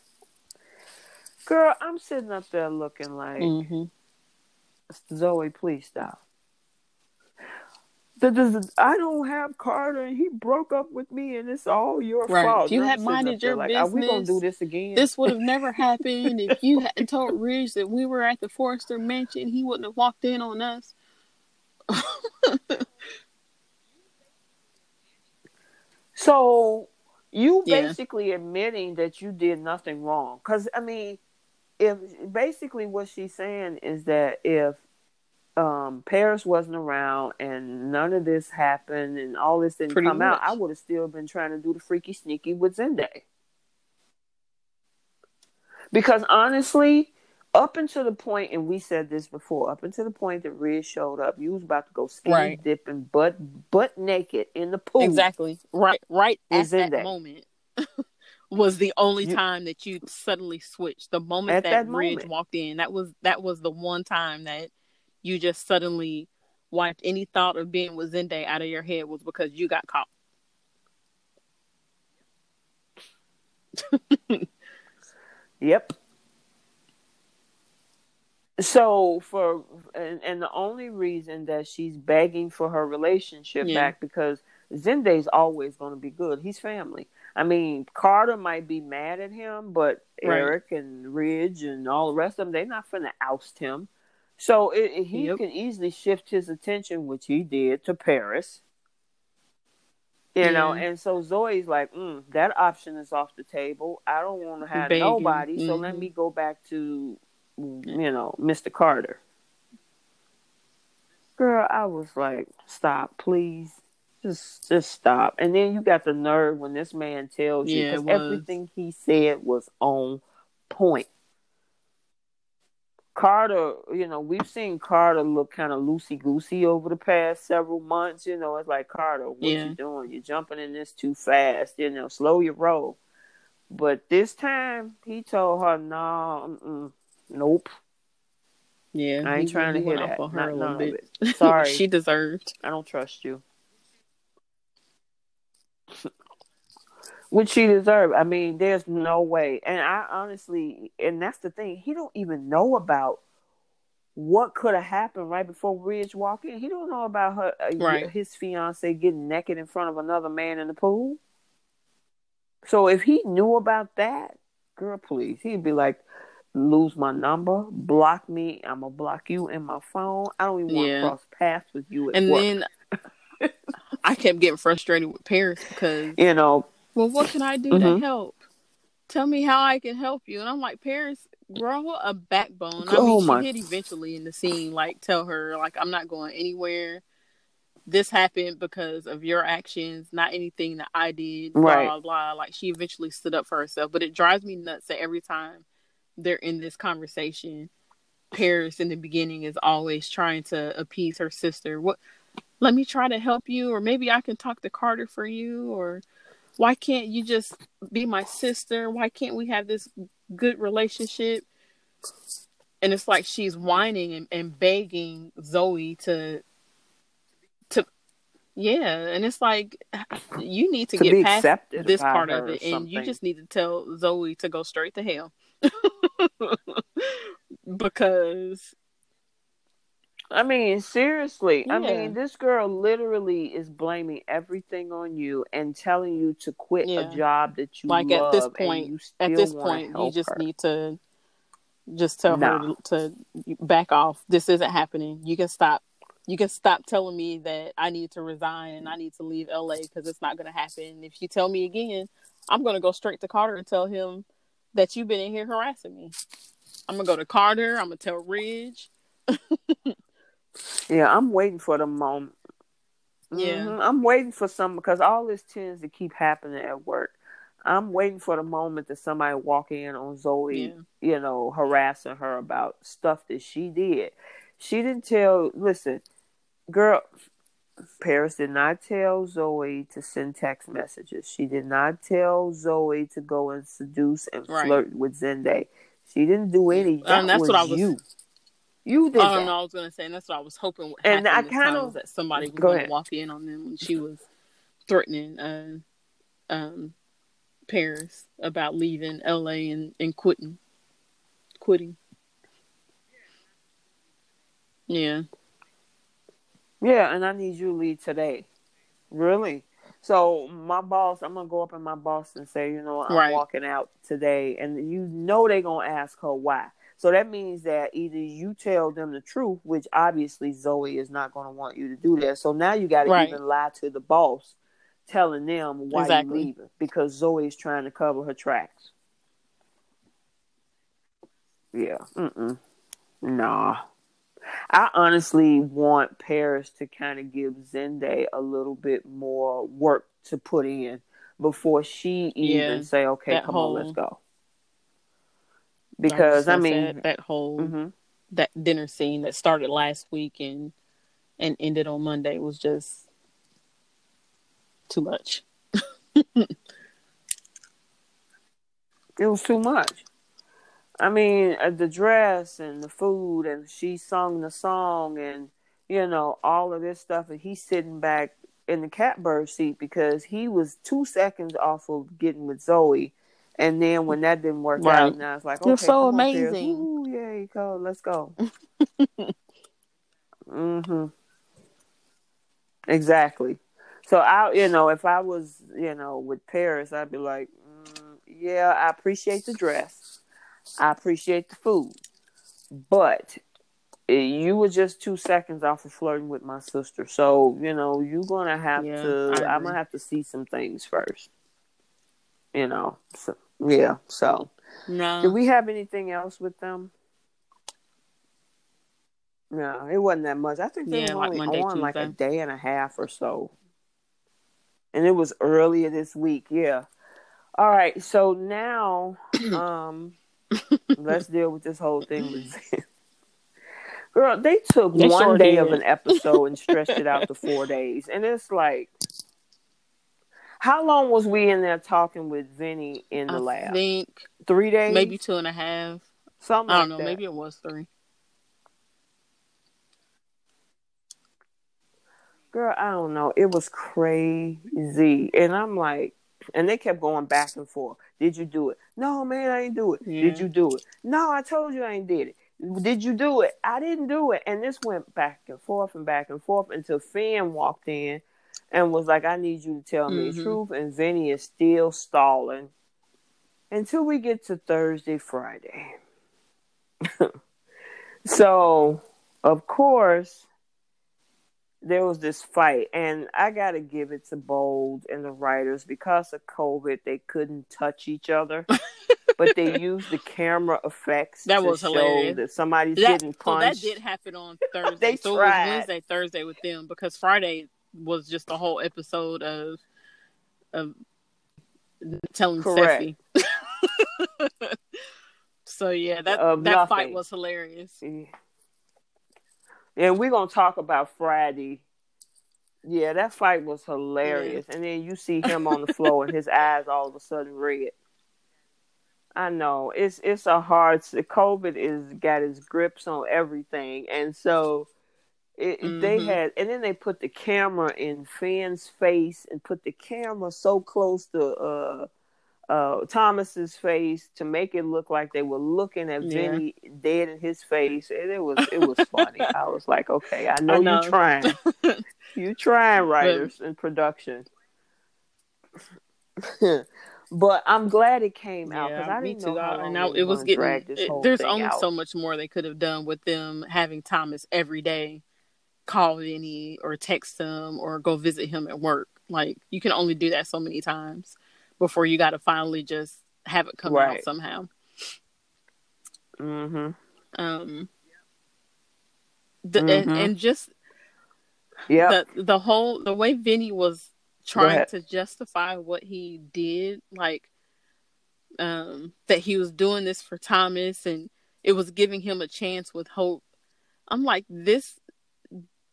girl I'm sitting up there looking like mm-hmm. Zoe please stop the, I don't have Carter and he broke up with me and it's all your right. fault. You had minded your like, business, are we gonna do this again? This would have never happened if you hadn't told Ridge that we were at the Forrester mansion. He wouldn't have walked in on us. so you yeah. basically admitting that you did nothing wrong, because I mean, if basically what she's saying is that if um, Paris wasn't around and none of this happened and all this didn't Pretty come much. out, I would have still been trying to do the freaky sneaky with Zende. Because honestly, up until the point, and we said this before, up until the point that Ridge showed up, you was about to go ski right. dipping butt butt naked in the pool. Exactly. Right right at that, that moment. was the only you, time that you suddenly switched. The moment that, that Ridge walked in, that was that was the one time that you just suddenly wiped any thought of being with Zende out of your head was because you got caught. yep. So for and, and the only reason that she's begging for her relationship yeah. back because Zende's always going to be good. He's family. I mean, Carter might be mad at him, but right. Eric and Ridge and all the rest of them, they're not going to oust him. So it, it, he yep. can easily shift his attention, which he did, to Paris. You yeah. know, and so Zoe's like, mm, that option is off the table. I don't want to have Begging. nobody, mm-hmm. so let mm-hmm. me go back to, you know, Mr. Carter. Girl, I was like, stop, please. Just just stop. And then you got the nerve when this man tells you because yeah, everything he said was on point. Carter, you know, we've seen Carter look kind of loosey goosey over the past several months. You know, it's like Carter, what yeah. you doing? You're jumping in this too fast. You know, slow your roll. But this time, he told her, "No, nope." Yeah, I ain't trying to hear that. On her Not, a little bit. Sorry, she deserved. I don't trust you. which she deserved. I mean, there's no way. And I honestly, and that's the thing, he don't even know about what could have happened right before Ridge walked in. He don't know about her, uh, right. his fiance getting naked in front of another man in the pool. So if he knew about that, girl, please, he'd be like, lose my number, block me. I'm gonna block you in my phone. I don't even want to cross paths with you. and work. then I kept getting frustrated with Paris because you know well, what can I do mm-hmm. to help? Tell me how I can help you. And I'm like, Paris, grow a backbone. I oh mean, my. she did eventually in the scene, like, tell her, like, I'm not going anywhere. This happened because of your actions, not anything that I did, blah, right. blah, blah. Like, she eventually stood up for herself. But it drives me nuts that every time they're in this conversation, Paris in the beginning is always trying to appease her sister. What? Let me try to help you, or maybe I can talk to Carter for you, or why can't you just be my sister? Why can't we have this good relationship? And it's like she's whining and, and begging Zoe to to yeah, and it's like you need to, to get past this part of it, and you just need to tell Zoe to go straight to hell. because I mean, seriously. Yeah. I mean, this girl literally is blaming everything on you and telling you to quit Yeah. a job that you like love. at this point at this point you just her. need to just tell Nah. her to, to back off this isn't happening you can stop you can stop telling me that i need to resign and i need to leave la because it's not going to happen if you tell me again i'm going to go straight to carter and tell him that you've been in here harassing me i'm to go to carter i'm to tell ridge Yeah, I'm waiting for the moment. Yeah. Mhm. I'm waiting for some because all this tends to keep happening at work. I'm waiting for the moment that somebody walk in on Zoe, Yeah. you know, harassing her about stuff that she did. She didn't tell. Listen, girl, Paris did not tell Zoe to send text messages. She did not tell Zoe to go and seduce and Right. flirt with Zende. She didn't do any. That And that's what I was- you. You did that. know. I was gonna say, and that's what I was hoping would And I kinda- was that somebody was gonna walk in on them when she was threatening uh, um, Paris about leaving L.A. and, and quitting, quitting. Yeah, Yeah, and I need you to leave today. Really? So my boss, I'm gonna go up in my boss and say, you know, I'm Right. walking out today, and you know they're gonna ask her why. So that means that either you tell them the truth, which obviously Zoe is not gonna want you to do that. So now you got to Right. even lie to the boss, telling them why Exactly. you're leaving because Zoe is trying to cover her tracks. Yeah. Mm-mm. Nah. I honestly want Paris to kind of give Zende a little bit more work to put in before she even Yeah, say, "Okay, come on, let's go." Because I mean, that, whole mhm. that dinner scene that started last week and and ended on Monday was just too much. it was too much. I mean, uh, the dress and the food, and she sung the song, and you know all of this stuff, and he's sitting back in the catbird seat because he was two seconds off of getting with Zoe, and then when that didn't work Right. out, now it's like, okay, You're so amazing. Ooh, yay, go, let's go. mhm. Exactly. So I, you know, if I was, you know, with Paris, I'd be like, mm, yeah, I appreciate the dress, I appreciate the food, but you were just two seconds off of flirting with my sister. So you know, you're gonna have Yeah, to. I'm gonna have to see some things first. You know. So, yeah. So, No, did we have anything else with them? No, it wasn't that much. I think they Yeah, were like only Monday, on like a day and a half or so. And it was earlier this week, yeah. All right, so now um let's deal with this whole thing with. Girl, they took They one sure day did. of an episode and stretched it out to four days. And it's like how long was we in there talking with Vinny in the lab? I lab? think Three days? maybe two and a half. something I don't know. that. Maybe it was three. Girl, I don't know. It was crazy. And I'm like, and they kept going back and forth. Did you do it? No, man, I ain't do it. Yeah. Did you do it? No, I told you I ain't did it. Did you do it? I didn't do it. And this went back and forth and back and forth until Finn walked in and was like, I need you to tell me the Mhm. truth. And Vinny is still stalling until we get to Thursday, Friday. so, of course, there was this fight, and I got to give it to Bold and the writers because of COVID, they couldn't touch each other. but they used the camera effects That was hilarious. that somebody's That, getting so punched. that did happen on Thursday. They so it tried. was Wednesday, Thursday with them because Friday was just a whole episode of of telling Correct. Steffy. so yeah, that Of that fight was hilarious. Yeah. And we're gonna talk about Friday. Yeah, that fight was hilarious. And then you see him on the floor and his eyes all of a sudden red. I know it's it's a hard. COVID is got its grips on everything, and so it, they Mhm. had. And then they put the camera in Finn's face and put the camera so close to uh uh, Thomas's face to make it look like they were looking at yeah. Vinny dead in his face. And it was it was funny. I was like, okay, I know, know. you're trying. you trying writers and production. but I'm glad it came out because I didn't know how long it, it was getting. It, there's only out. so much more they could have done with them having Thomas every day call Vinny or text him or go visit him at work. Like you can only do that so many times before you got to finally just have it come right. out somehow. Mm-hmm. Um. The, mm-hmm. And, and just yeah, the the whole the way Vinny was trying to justify what he did, like um that he was doing this for Thomas and it was giving him a chance with hope. I'm like this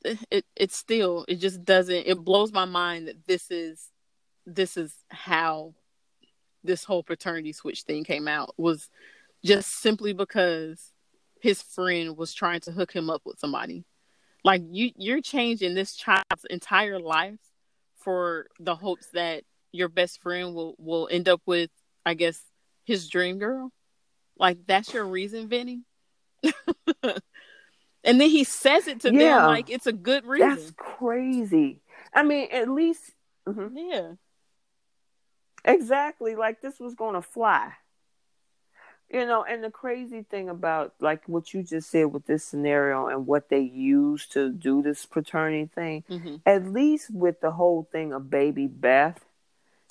it it still it just doesn't it blows my mind that this is this is how this whole paternity switch thing came out was just simply because his friend was trying to hook him up with somebody. Like you you're changing this child's entire life for the hopes that your best friend will will end up with I guess his dream girl. Like that's your reason, Vinny? And then he says it to yeah. them like it's a good reason. That's crazy. I mean, at least mm-hmm. yeah. Exactly, like this was going to fly. You know, and the crazy thing about like what you just said with this scenario and what they used to do this paternity thing, mm-hmm. at least with the whole thing of baby Beth,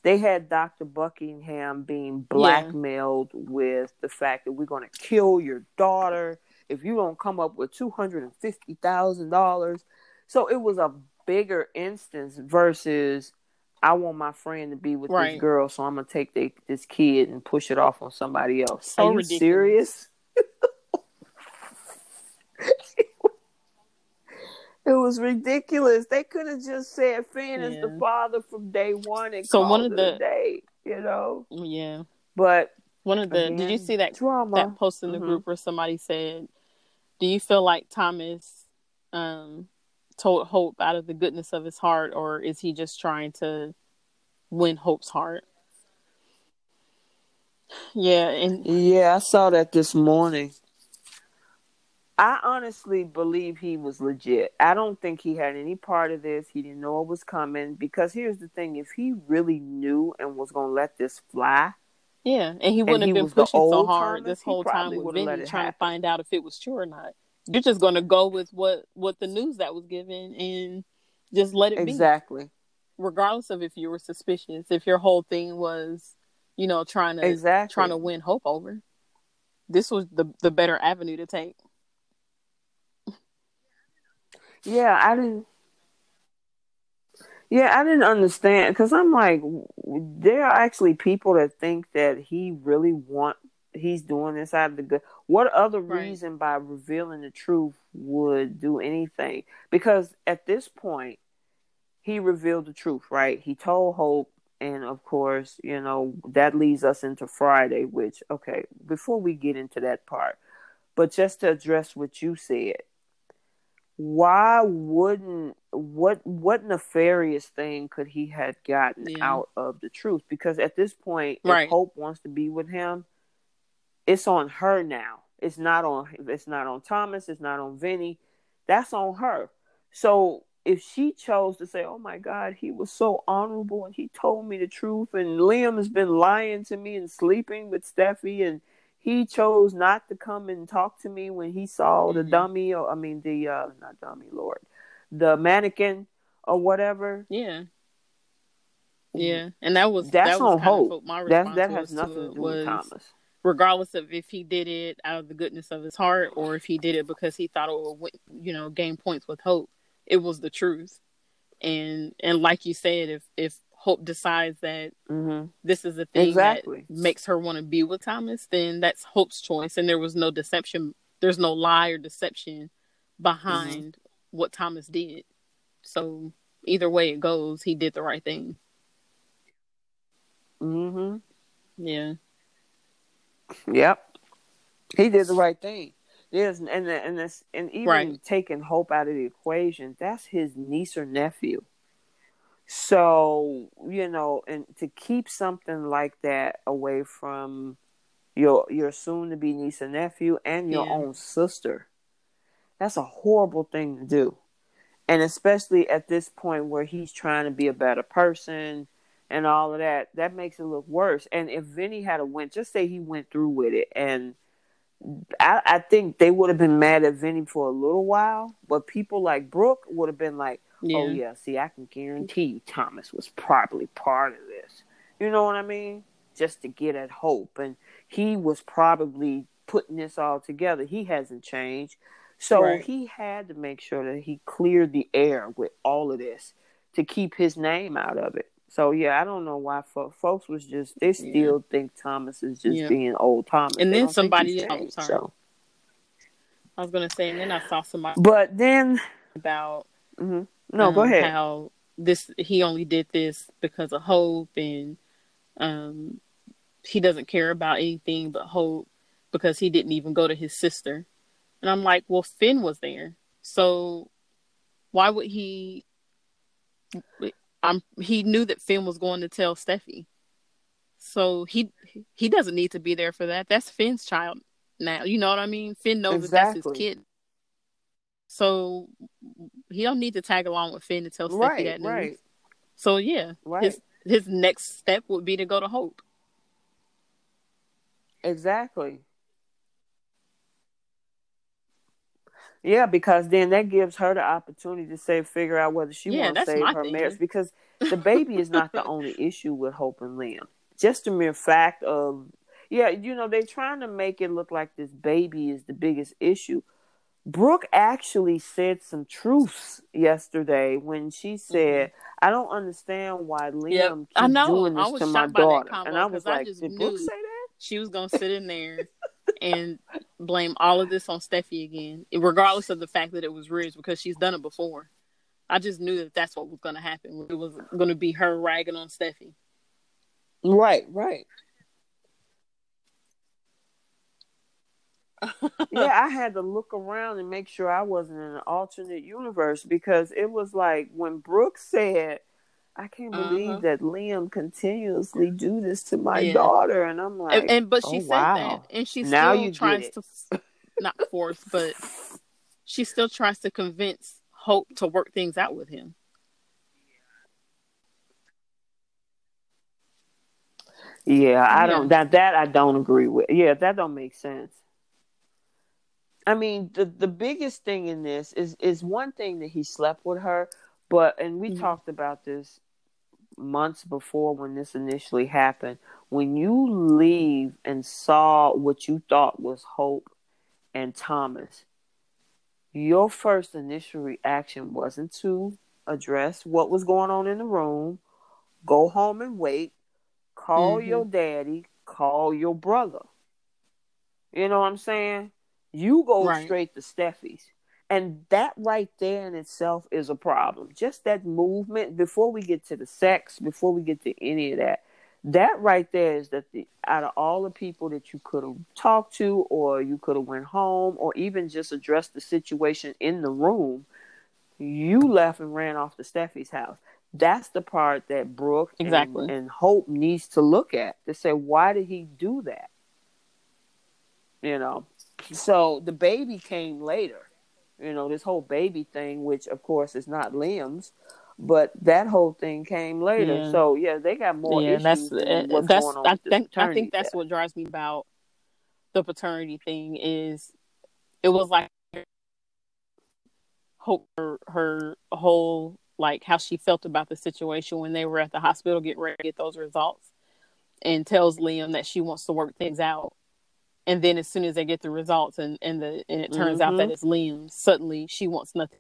they had Dr. Buckingham being blackmailed yeah. with the fact that we're going to kill your daughter if you don't come up with two hundred and fifty thousand dollars. So it was a bigger instance versus I want my friend to be with right. this girl, so I'm gonna take the, this kid and push it off on somebody else. So Are you ridiculous. serious? it was ridiculous. They could have just said Finn yeah. is the father from day one and so one of the day, you know. Yeah, but one of the again, did you see that drama. that post in the mm-hmm. group where somebody said do you feel like Thomas um, told Hope out of the goodness of his heart, or is he just trying to win Hope's heart? Yeah, and yeah, I saw that this morning. I honestly believe he was legit. I don't think he had any part of this. He didn't know it was coming because here's the thing: if he really knew and was going to let this fly, yeah, and he wouldn't and have been pushing so hard Thomas, this whole time with Vinny trying happen. to find out if it was true or not. You're just going to go with what what the news that was given and just let it exactly. be. Exactly. Regardless of if you were suspicious, if your whole thing was, you know, trying to exactly. trying to win hope over, this was the the better avenue to take. Yeah, I didn't. Yeah, I didn't understand because I'm like, there are actually people that think that he really want he's doing this out of the good. What other right. reason by revealing the truth would do anything? Because at this point, he revealed the truth, right? He told Hope, and of course, you know that leads us into Friday. Which, okay, before we get into that part, but just to address what you said, why wouldn't what what nefarious thing could he have gotten yeah. out of the truth? Because at this point, right. if Hope wants to be with him, it's on her now. It's not on it's not on Thomas, it's not on Vinny. That's on her. So if she chose to say, "Oh my God, he was so honorable and he told me the truth," and Liam has been lying to me and sleeping with Steffy, and he chose not to come and talk to me when he saw mm-hmm. the dummy or I mean the uh not dummy lord the mannequin or whatever yeah yeah and that was that's that was on hope my that that has nothing to, to do with Thomas regardless of if he did it out of the goodness of his heart or if he did it because he thought it would you know gain points with hope it was the truth and and like you said if if Hope decides that mm-hmm. this is the thing exactly. that makes her want to be with Thomas, then that's Hope's choice. And there was no deception. There's no lie or deception behind mm-hmm. what Thomas did. So either way it goes, he did the right thing. Mhm. Yeah. Yep. He did the right thing. There's and and this and even right. taking Hope out of the equation, that's his niece or nephew. So, you know, and to keep something like that away from your your soon to be niece and nephew and your yeah. own sister, that's a horrible thing to do. And especially at this point where he's trying to be a better person and all of that, that makes it look worse. And if Vinny had a went, just say he went through with it and I, I think they would have been mad at Vinny for a little while, but people like Brooke would have been like, oh, yeah. "Oh yeah, see, I can guarantee Thomas was probably part of this." You know what I mean? Just to get at Hope, and he was probably putting this all together. He hasn't changed, so right. he had to make sure that he cleared the air with all of this to keep his name out of it. So yeah, I don't know why fo- folks was just they still yeah. think Thomas is just yeah. being old Thomas. And then somebody else. Sorry. So. I was gonna say, and then I saw somebody. But then about mm-hmm. no, um, go ahead. How this he only did this because of hope, and um, he doesn't care about anything but hope because he didn't even go to his sister. And I'm like, well, Finn was there, so why would he? I'm he knew that Finn was going to tell Steffy. So he he doesn't need to be there for that. That's Finn's child now. You know what I mean? Finn knows exactly. that that's his kid. So he don't need to tag along with Finn to tell Steffy right, that news. Right. So yeah, right. his his next step would be to go to Hope. Exactly. Yeah, because then that gives her the opportunity to say, figure out whether she yeah, wants to save her thing. marriage. Because the baby is not the only issue with Hope and Liam. Just the mere fact of, yeah, you know, they're trying to make it look like this baby is the biggest issue. Brooke actually said some truths yesterday when she said, mm-hmm. "I don't understand why Liam yep. keeps I know. doing this to my daughter." And I was like, "Did Brooke say that?" She was gonna sit in there and blame all of this on Steffy again, regardless of the fact that it was Ridge because she's done it before. I just knew that that's what was going to happen. It was going to be her ragging on Steffy. Right, right. yeah, I had to look around and make sure I wasn't in an alternate universe because it was like when Brooks said I can't believe uh-huh. that Liam continuously do this to my yeah. daughter, and I'm like, and, and but she oh, said wow. that, and she now still tries to not force, but she still tries to convince Hope to work things out with him. Yeah, I yeah. don't that that I don't agree with. Yeah, that don't make sense. I mean, the the biggest thing in this is is one thing that he slept with her, but and we mm-hmm. talked about this months before when this initially happened, when you leave and saw what you thought was Hope and Thomas, your first initial reaction wasn't to address what was going on in the room, go home and wait, call mm-hmm. your daddy, call your brother. You know what I'm saying? You go right. straight to Steffy's. And that right there in itself is a problem. Just that movement before we get to the sex, before we get to any of that, that right there is that the out of all the people that you could have talked to or you could have went home or even just addressed the situation in the room, you left and ran off to Steffy's house. That's the part that Brooke exactly. and, and Hope needs to look at to say, why did he do that? You know. So the baby came later you know, this whole baby thing, which of course is not Liam's, but that whole thing came later. Yeah. So yeah, they got more yeah, issues. That's uh, that's I think I think that's what drives me about the paternity thing is it was like hope her, her whole like how she felt about the situation when they were at the hospital getting ready to get those results and tells Liam that she wants to work things out and then as soon as they get the results and and the and it turns mm-hmm. out that it's Liam, suddenly she wants nothing.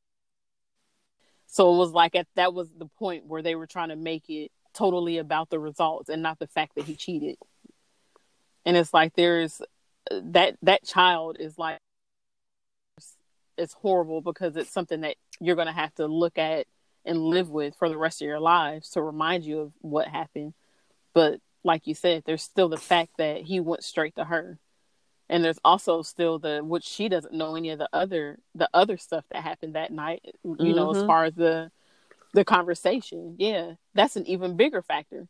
So it was like at that was the point where they were trying to make it totally about the results and not the fact that he cheated. And it's like there's that that child is like it's horrible because it's something that you're going to have to look at and live with for the rest of your lives to remind you of what happened. But like you said, there's still the fact that he went straight to her and there's also still the which she doesn't know any of the other the other stuff that happened that night you mm-hmm. know as mm-hmm. far as the the conversation. Yeah, that's an even bigger factor.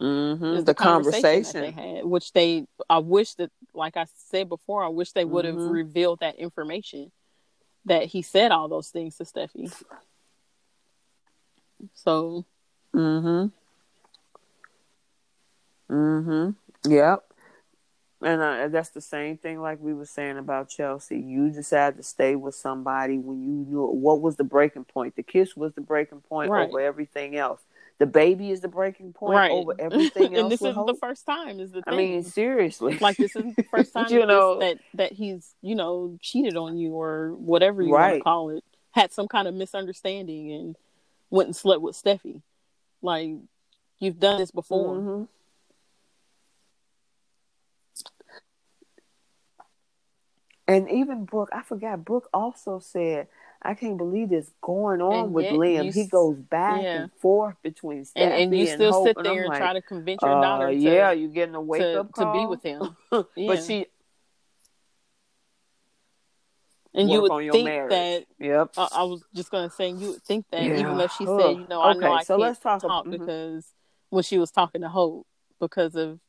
Mm-hmm. is The, conversation. that they had, which they, I wish that, like I said before, I wish they would have Mhm. revealed that information that he said all those things to Steffy. So Mm-hmm. Mm-hmm. Yep. And uh, that's the same thing like we were saying about Chelsea. You decided to stay with somebody when you knew what was the breaking point. The kiss was the breaking point Right. over everything else. The baby is the breaking point right over everything else. and this is the first time. Is the thing. I mean, seriously. like this isn't the first time You that, know- that that he's you know cheated on you or whatever you want to call it. Had some kind of misunderstanding and went and slept with Steffy. Like you've done this before. Mhm. And even Brooke, I forgot. Brooke also said, "I can't believe this going on And with Liam. you He goes back yeah. and forth between Steffy And and you still sit there I'm and like, try to convince your uh, daughter to, yeah, you're getting a wake to, up to be with him. Yeah. but she And you would think marriage. that Yep. I, I was just gonna say you would think that Yeah. even though she said, you know, I know I so can't let's talk talk, ab- mhm. because when she was talking to Hope because of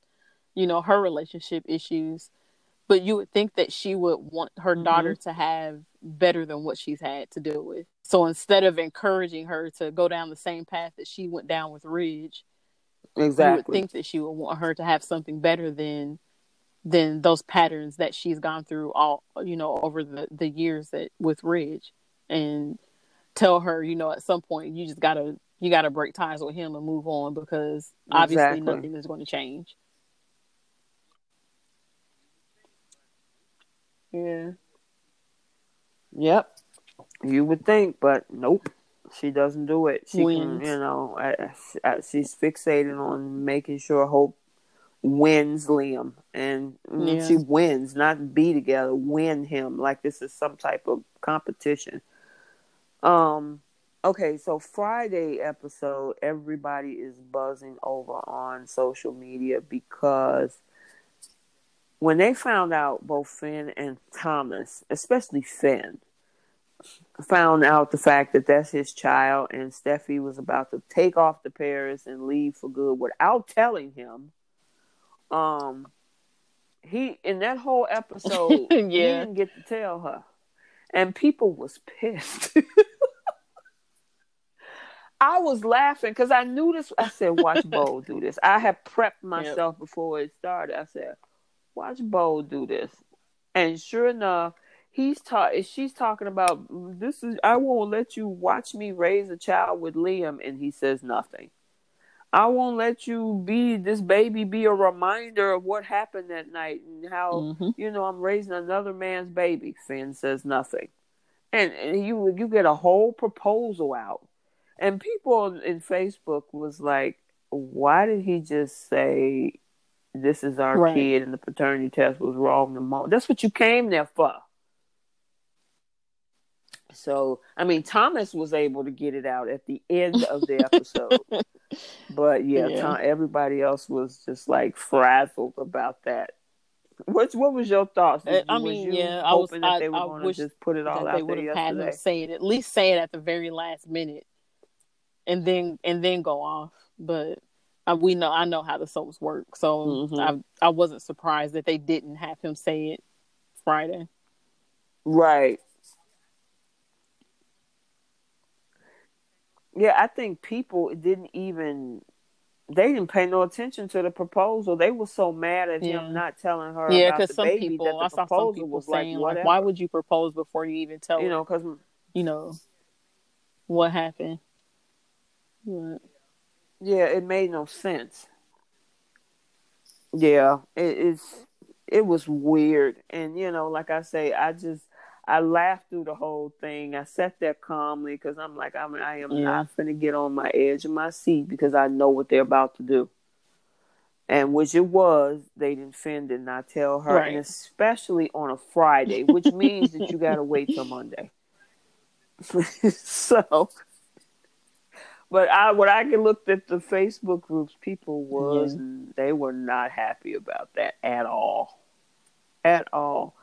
you know her relationship issues, but you would think that she would want her Mhm. daughter to have better than what she's had to deal with. So instead of encouraging her to go down the same path that she went down with Ridge, exactly. you would think that she would want her to have something better than than those patterns that she's gone through all you know over the the years that with Ridge and tell her you know at some point you just gotta you gotta break ties with him and move on because obviously Exactly. nothing is going to change yeah Yep. You would think, but nope. She doesn't do it. She Wins. can, you know, I, I, she's fixated on making sure Hope wins Liam, and Yeah. she wins, not be together, win him like this is some type of competition. Um. Okay, so Friday episode, everybody is buzzing over on social media because when they found out both Finn and Thomas, especially Finn, found out the fact that that's his child and Steffy was about to take off to Paris and leave for good without telling him. Um he in that whole episode he Yeah. didn't get to tell her. And people was pissed. I was laughing because I knew this. I said, "Watch Bo do this." I had prepped myself before it started. I said, "Watch Bo do this," and sure enough, he's ta- She's talking about this is. I won't let you watch me raise a child with Liam, and he says nothing. I won't let you be this baby be a reminder of what happened that night and how Mhm. you know I'm raising another man's baby. Finn says nothing, and, and you you get a whole proposal out, and people in Facebook was like, "Why did he just say this is our Right. kid and the paternity test was wrong?" The mom that's what you came there for. So I mean, Thomas was able to get it out at the end of the episode. But yeah, Yeah. Tom, everybody else was just like frazzled about that. What what was your thoughts? Uh, I mean, you yeah, I was- hoping I- they were I going to wish just put it all out they would there have had yesterday. say it at least say it at the very last minute and then and then go off but we know i know how the soaps work so Mhm. i i wasn't surprised that they didn't have him say it friday Right. Yeah, I think people didn't even they didn't pay no attention to the proposal. They were so mad at Yeah. him not telling her yeah because some baby people i saw some people saying like, like, why would you propose before you even tell you her, know, because you know what happened But- Yeah, it made no sense. Yeah, it is. It was weird, and you know, like I say, I just I laughed through the whole thing. I sat there calmly because I'm like, I'm I am Yeah. not gonna get on my edge of my seat because I know what they're about to do. And which it was, they didn't Finn did not tell her, Right. and especially on a Friday, which means that you gotta wait till Monday. so but I when I looked at the Facebook groups, people was they were not happy about that at all. At all.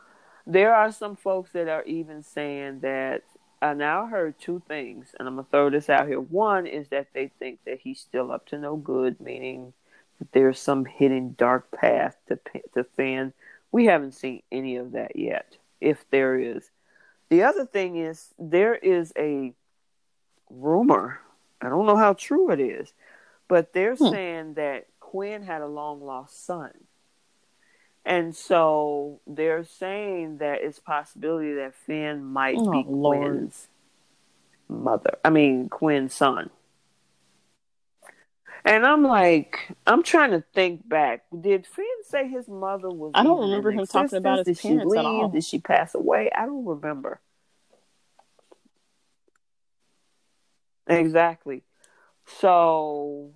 There are some folks that are even saying that I now heard two things, and I'm gonna throw this out here. One is that they think that he's still up to no good, meaning that there's some hidden dark path to to Finn. We haven't seen any of that yet, if there is. The other thing is there is a rumor. I don't know how true it is, but they're hmm. saying that Quinn had a long lost son. And so they're saying that it's possibility that Finn might oh, be Lord. Quinn's mother. I mean Quinn's son. And I'm like, I'm trying to think back. Did Finn say his mother was? I don't remember him existence? talking about his Did parents she leave? at all. Did she pass away? I don't remember. Exactly. So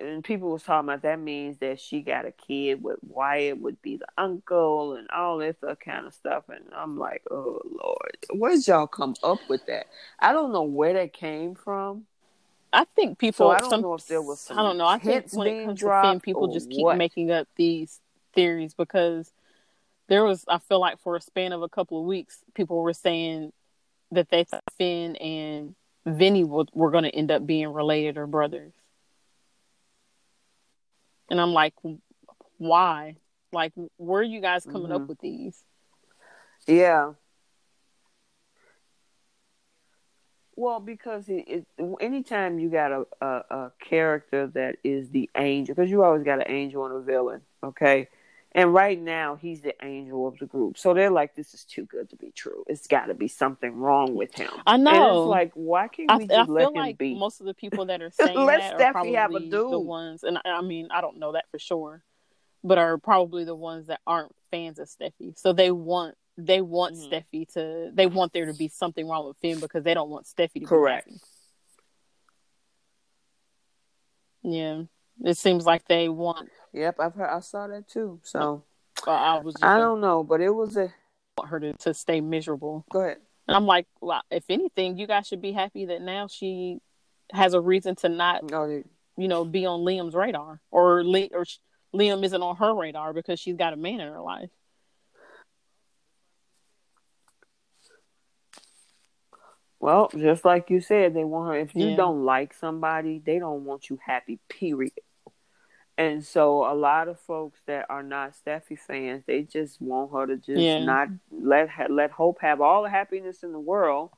and people was talking about that means that she got a kid with Wyatt would be the uncle and all this other kind of stuff. And I'm like, oh Lord, where did y'all come up with that? I don't know where that came from. I think people. So I don't some, know if there was. Some I don't know. I think when it comes to Finn, people just keep what? making up these theories because there was. I feel like for a span of a couple of weeks, people were saying that they thought Finn and Vinny were, were going to end up being related or brothers. And I'm like, why? Like, where are you guys coming mm-hmm. up with these? Yeah. Well, because it, it, anytime you got a, a, a character that is the angel, because you always got an angel and a villain, okay? And right now, he's the angel of the group. So they're like, this is too good to be true. It's got to be something wrong with him. I know. And it's like, why can't we I, just I let him like be? Most of the people that are saying that are probably have a the ones, and I mean, I don't know that for sure, but are probably the ones that aren't fans of Steffy. So they want they want mm-hmm. Steffy to they want there to be something wrong with Finn because they don't want Steffy to be. correct. Yeah, it seems like they want Yep, I've heard. I saw that too. So well, I was. I don't know, but it was a want her to, to stay miserable. Go ahead. And I'm like, well, if anything, you guys should be happy that now she has a reason to not, oh, you know, be on Liam's radar, or Le- or Liam isn't on her radar because she's got a man in her life. Well, just like you said, they want her. If you yeah. don't like somebody, they don't want you happy. Period. And so a lot of folks that are not Steffy fans, they just want her to just yeah. not let let Hope have all the happiness in the world,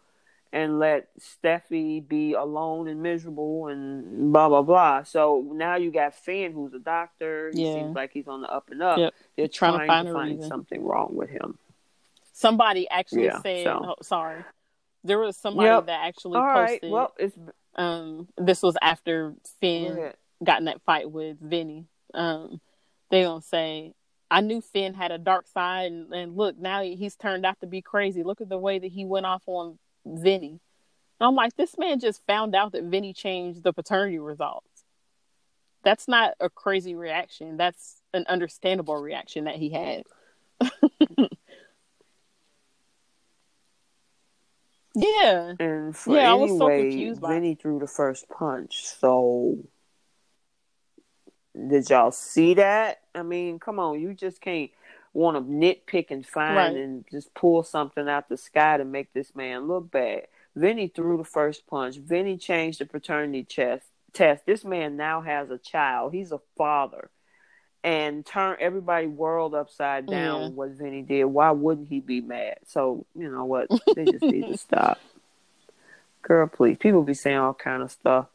and let Steffy be alone and miserable and blah blah blah. So now you got Finn, who's a doctor. He yeah. seems like he's on the up and up. Yep. They're trying, trying to find, to find something wrong with him. Somebody actually yeah, said, so. oh, "Sorry." There was somebody yep. that actually all posted. Right. Well, it's um. This was after Finn got in that fight with Vinny, um, they gonna say, "I knew Finn had a dark side, and, and, look, now he's turned out to be crazy. Look at the way that he went off on Vinny." And I'm like, this man just found out that Vinny changed the paternity results. That's not a crazy reaction. That's an understandable reaction that he had. yeah. And for yeah, anyway, I was so confused Vinny threw the first punch, so did y'all see that? I mean, come on, you just can't want to nitpick and find right. and just pull something out the sky to make this man look bad. Vinny threw the first punch. Vinny changed the paternity test. Test. This man now has a child. He's a father, and turn everybody world upside down. Mm-hmm. What Vinny did. Why wouldn't he be mad? So you know what? They just need to stop. Girl, please. People be saying all kind of stuff.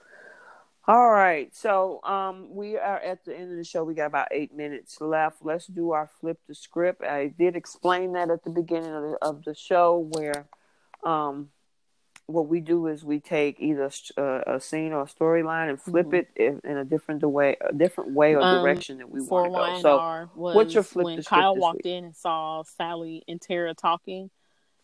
All right, so um, we are at the end of the show. We got about eight minutes left. Let's do our flip the script. I did explain that at the beginning of the, of the show, where um, what we do is we take either a, uh, a scene or a storyline and flip mm-hmm. it in, in, a different way, a different way or um, direction that we want to go. So, what's your flip when the script Kyle walked week? in and saw Sally and Tara talking,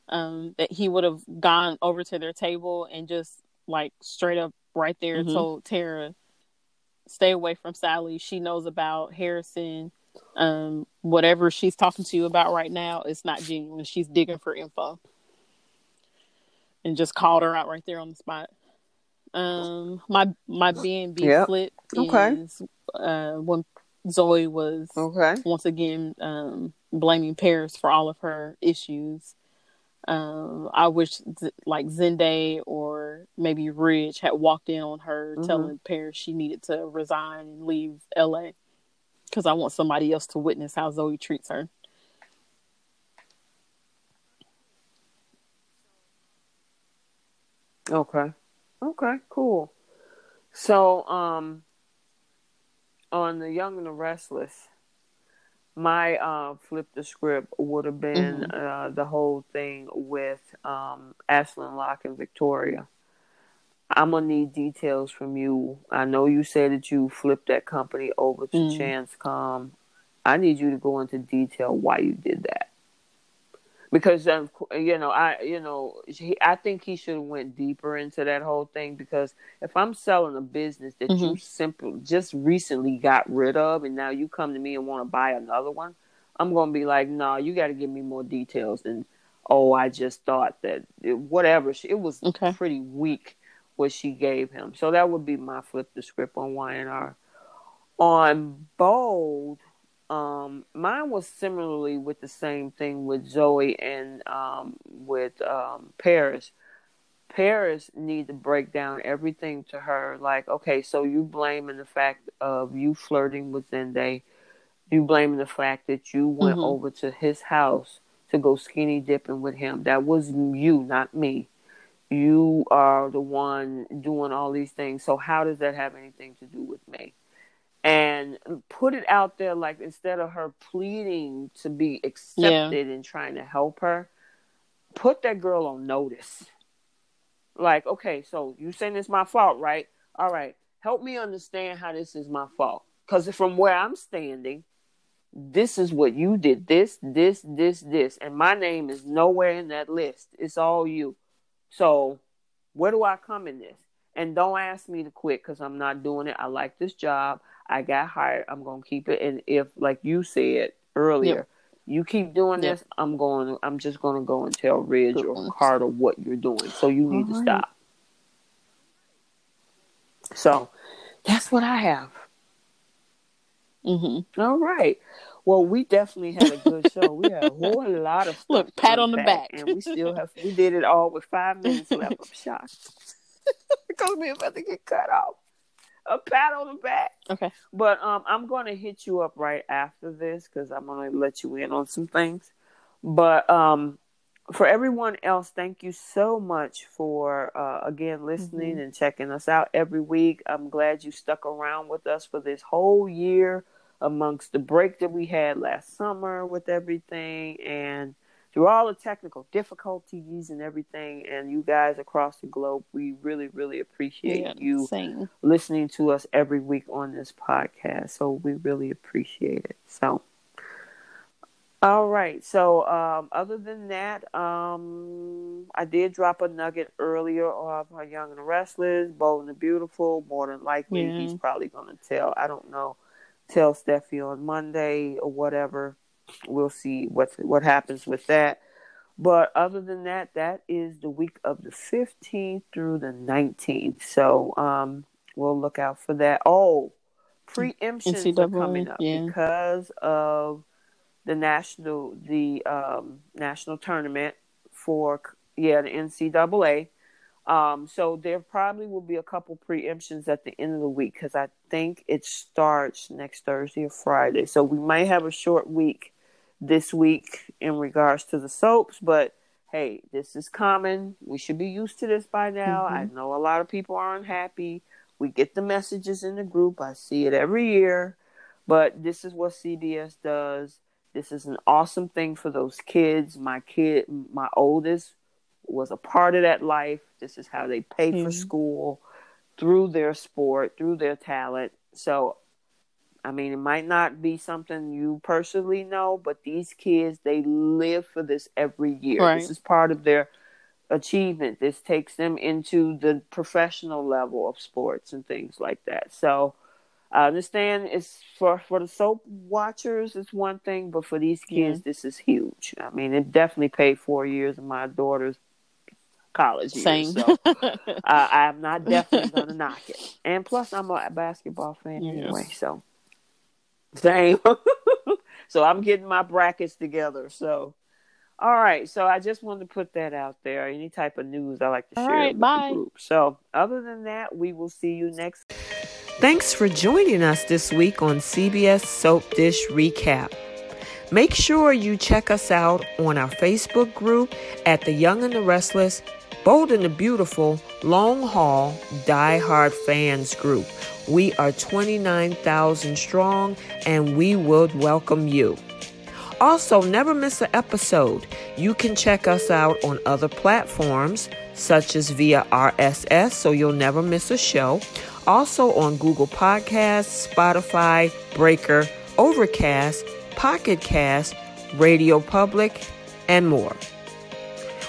um, that he would have gone over to their table and just like straight up right there mm-hmm. told Tara, stay away from Sally. She knows about Harrison. Um, whatever she's talking to you about right now, it's not genuine. She's digging for info. And just called her out right there on the spot. Um, my my B and B flip okay. is uh, when Zoe was okay. once again um, blaming Paris for all of her issues. Um, I wish like Zende or maybe Ridge had walked in on her mm-hmm. telling Paris she needed to resign and leave LA because I want somebody else to witness how Zoe treats her. Okay. Okay, cool. So, um, on the Young and the Restless, my uh, flip the script would have been mm-hmm. uh, the whole thing with um, Ashland Locke and Victoria. I'm gonna need details from you. I know you said that you flipped that company over to mm. ChanceCom. I need you to go into detail why you did that because you know I you know he, I think he should have went deeper into that whole thing because if I'm selling a business that mm-hmm. you simply just recently got rid of and now you come to me and want to buy another one, I'm gonna be like, no, nah, you got to give me more details than oh I just thought that it, whatever it was okay. pretty weak what she gave him. So that would be my flip the script on YNR. On bold um, mine was similarly with the same thing with Zoe and um, with um, Paris. Paris need to break down everything to her. Like, okay, so you blaming the fact of you flirting with Zende. You blaming the fact that you went mm-hmm. over to his house to go skinny dipping with him. That was you, not me. You are the one doing all these things. So how does that have anything to do with me? And put it out there like instead of her pleading to be accepted yeah. and trying to help her put that girl on notice. Like okay so you saying it's my fault right? All right. Help me understand how this is my fault. Because from where i'm standing this is what you did. This this this this. And my name is nowhere in that list. It's all you. So where do i come in this? And don't ask me to quit because i'm not doing it. I like this job I got hired. I'm gonna keep it. And if, like you said earlier, you keep doing this, I'm going. I'm just gonna go and tell Ridge Good or. Carter what you're doing. So you need All to right. stop. So that's what I have. Mm-hmm. All right. Well, we definitely had a good show. We had a whole lot of look pat on the back, and we still have. We did it all with five minutes left. I'm shocked because we're about to get cut off a pat on the back. Okay. But um, I'm going to hit you up right after this because I'm going to let you in on some things. But um, for everyone else, thank you so much for uh, again listening mm-hmm. and checking us out every week. I'm glad you stuck around with us for this whole year amongst the break that we had last summer with everything and through all the technical difficulties and everything, and you guys across the globe, we really, really appreciate yeah, you same. listening to us every week on this podcast. So we really appreciate it. So, all right. So, um, other than that, um, I did drop a nugget earlier of our Young and the Restless, Bold and the Beautiful. More than likely, yeah. he's probably going to tell. I don't know. Tell Steffy on Monday or whatever we'll see what what happens with that. But other than that, that is the week of the 15th through the 19th. So um, we'll look out for that. Oh, preemptions NCAA, are coming up yeah. because of the national the um, national tournament for yeah the NCAA. Um, so there probably will be a couple preemptions at the end of the week because I think it starts next Thursday or Friday. So we might have a short week this week in regards to the soaps, but hey, this is common. We should be used to this by now. Mm-hmm. I know a lot of people are unhappy. We get the messages in the group. I see it every year. But this is what CBS does. This is an awesome thing for those kids. My kid, my oldest, was a part of that life. This is how they pay mm-hmm. for school through their sport, through their talent. So I mean, it might not be something you personally know, but these kids, they live for this every year. Right. This is part of their achievement. This takes them into the professional level of sports and things like that. So I understand it's for, for the soap watchers, it's one thing, but for these kids, yeah. this is huge. I mean, it definitely paid four years of my daughter's college years. Same. So uh, I'm not definitely going to knock it. And plus, I'm a basketball fan yes. anyway, so. Same. so I'm getting my brackets together. So, All right, so I just wanted to put that out there. Any type of news I like to All share right, with bye. group. So, other than that, we will see you next. Thanks for joining us this week on CBS Soap Dish Recap. Make sure you check us out on our Facebook group at the Young and the Restless, Bold and the Beautiful, Long Haul Die Hard Fans Group. We are 29,000 strong and we would welcome you. Also, never miss an episode. You can check us out on other platforms, such as via RSS, so you'll never miss a show. Also on Google Podcasts, Spotify, Breaker, Overcast, Pocket Cast, Radio Public, and more.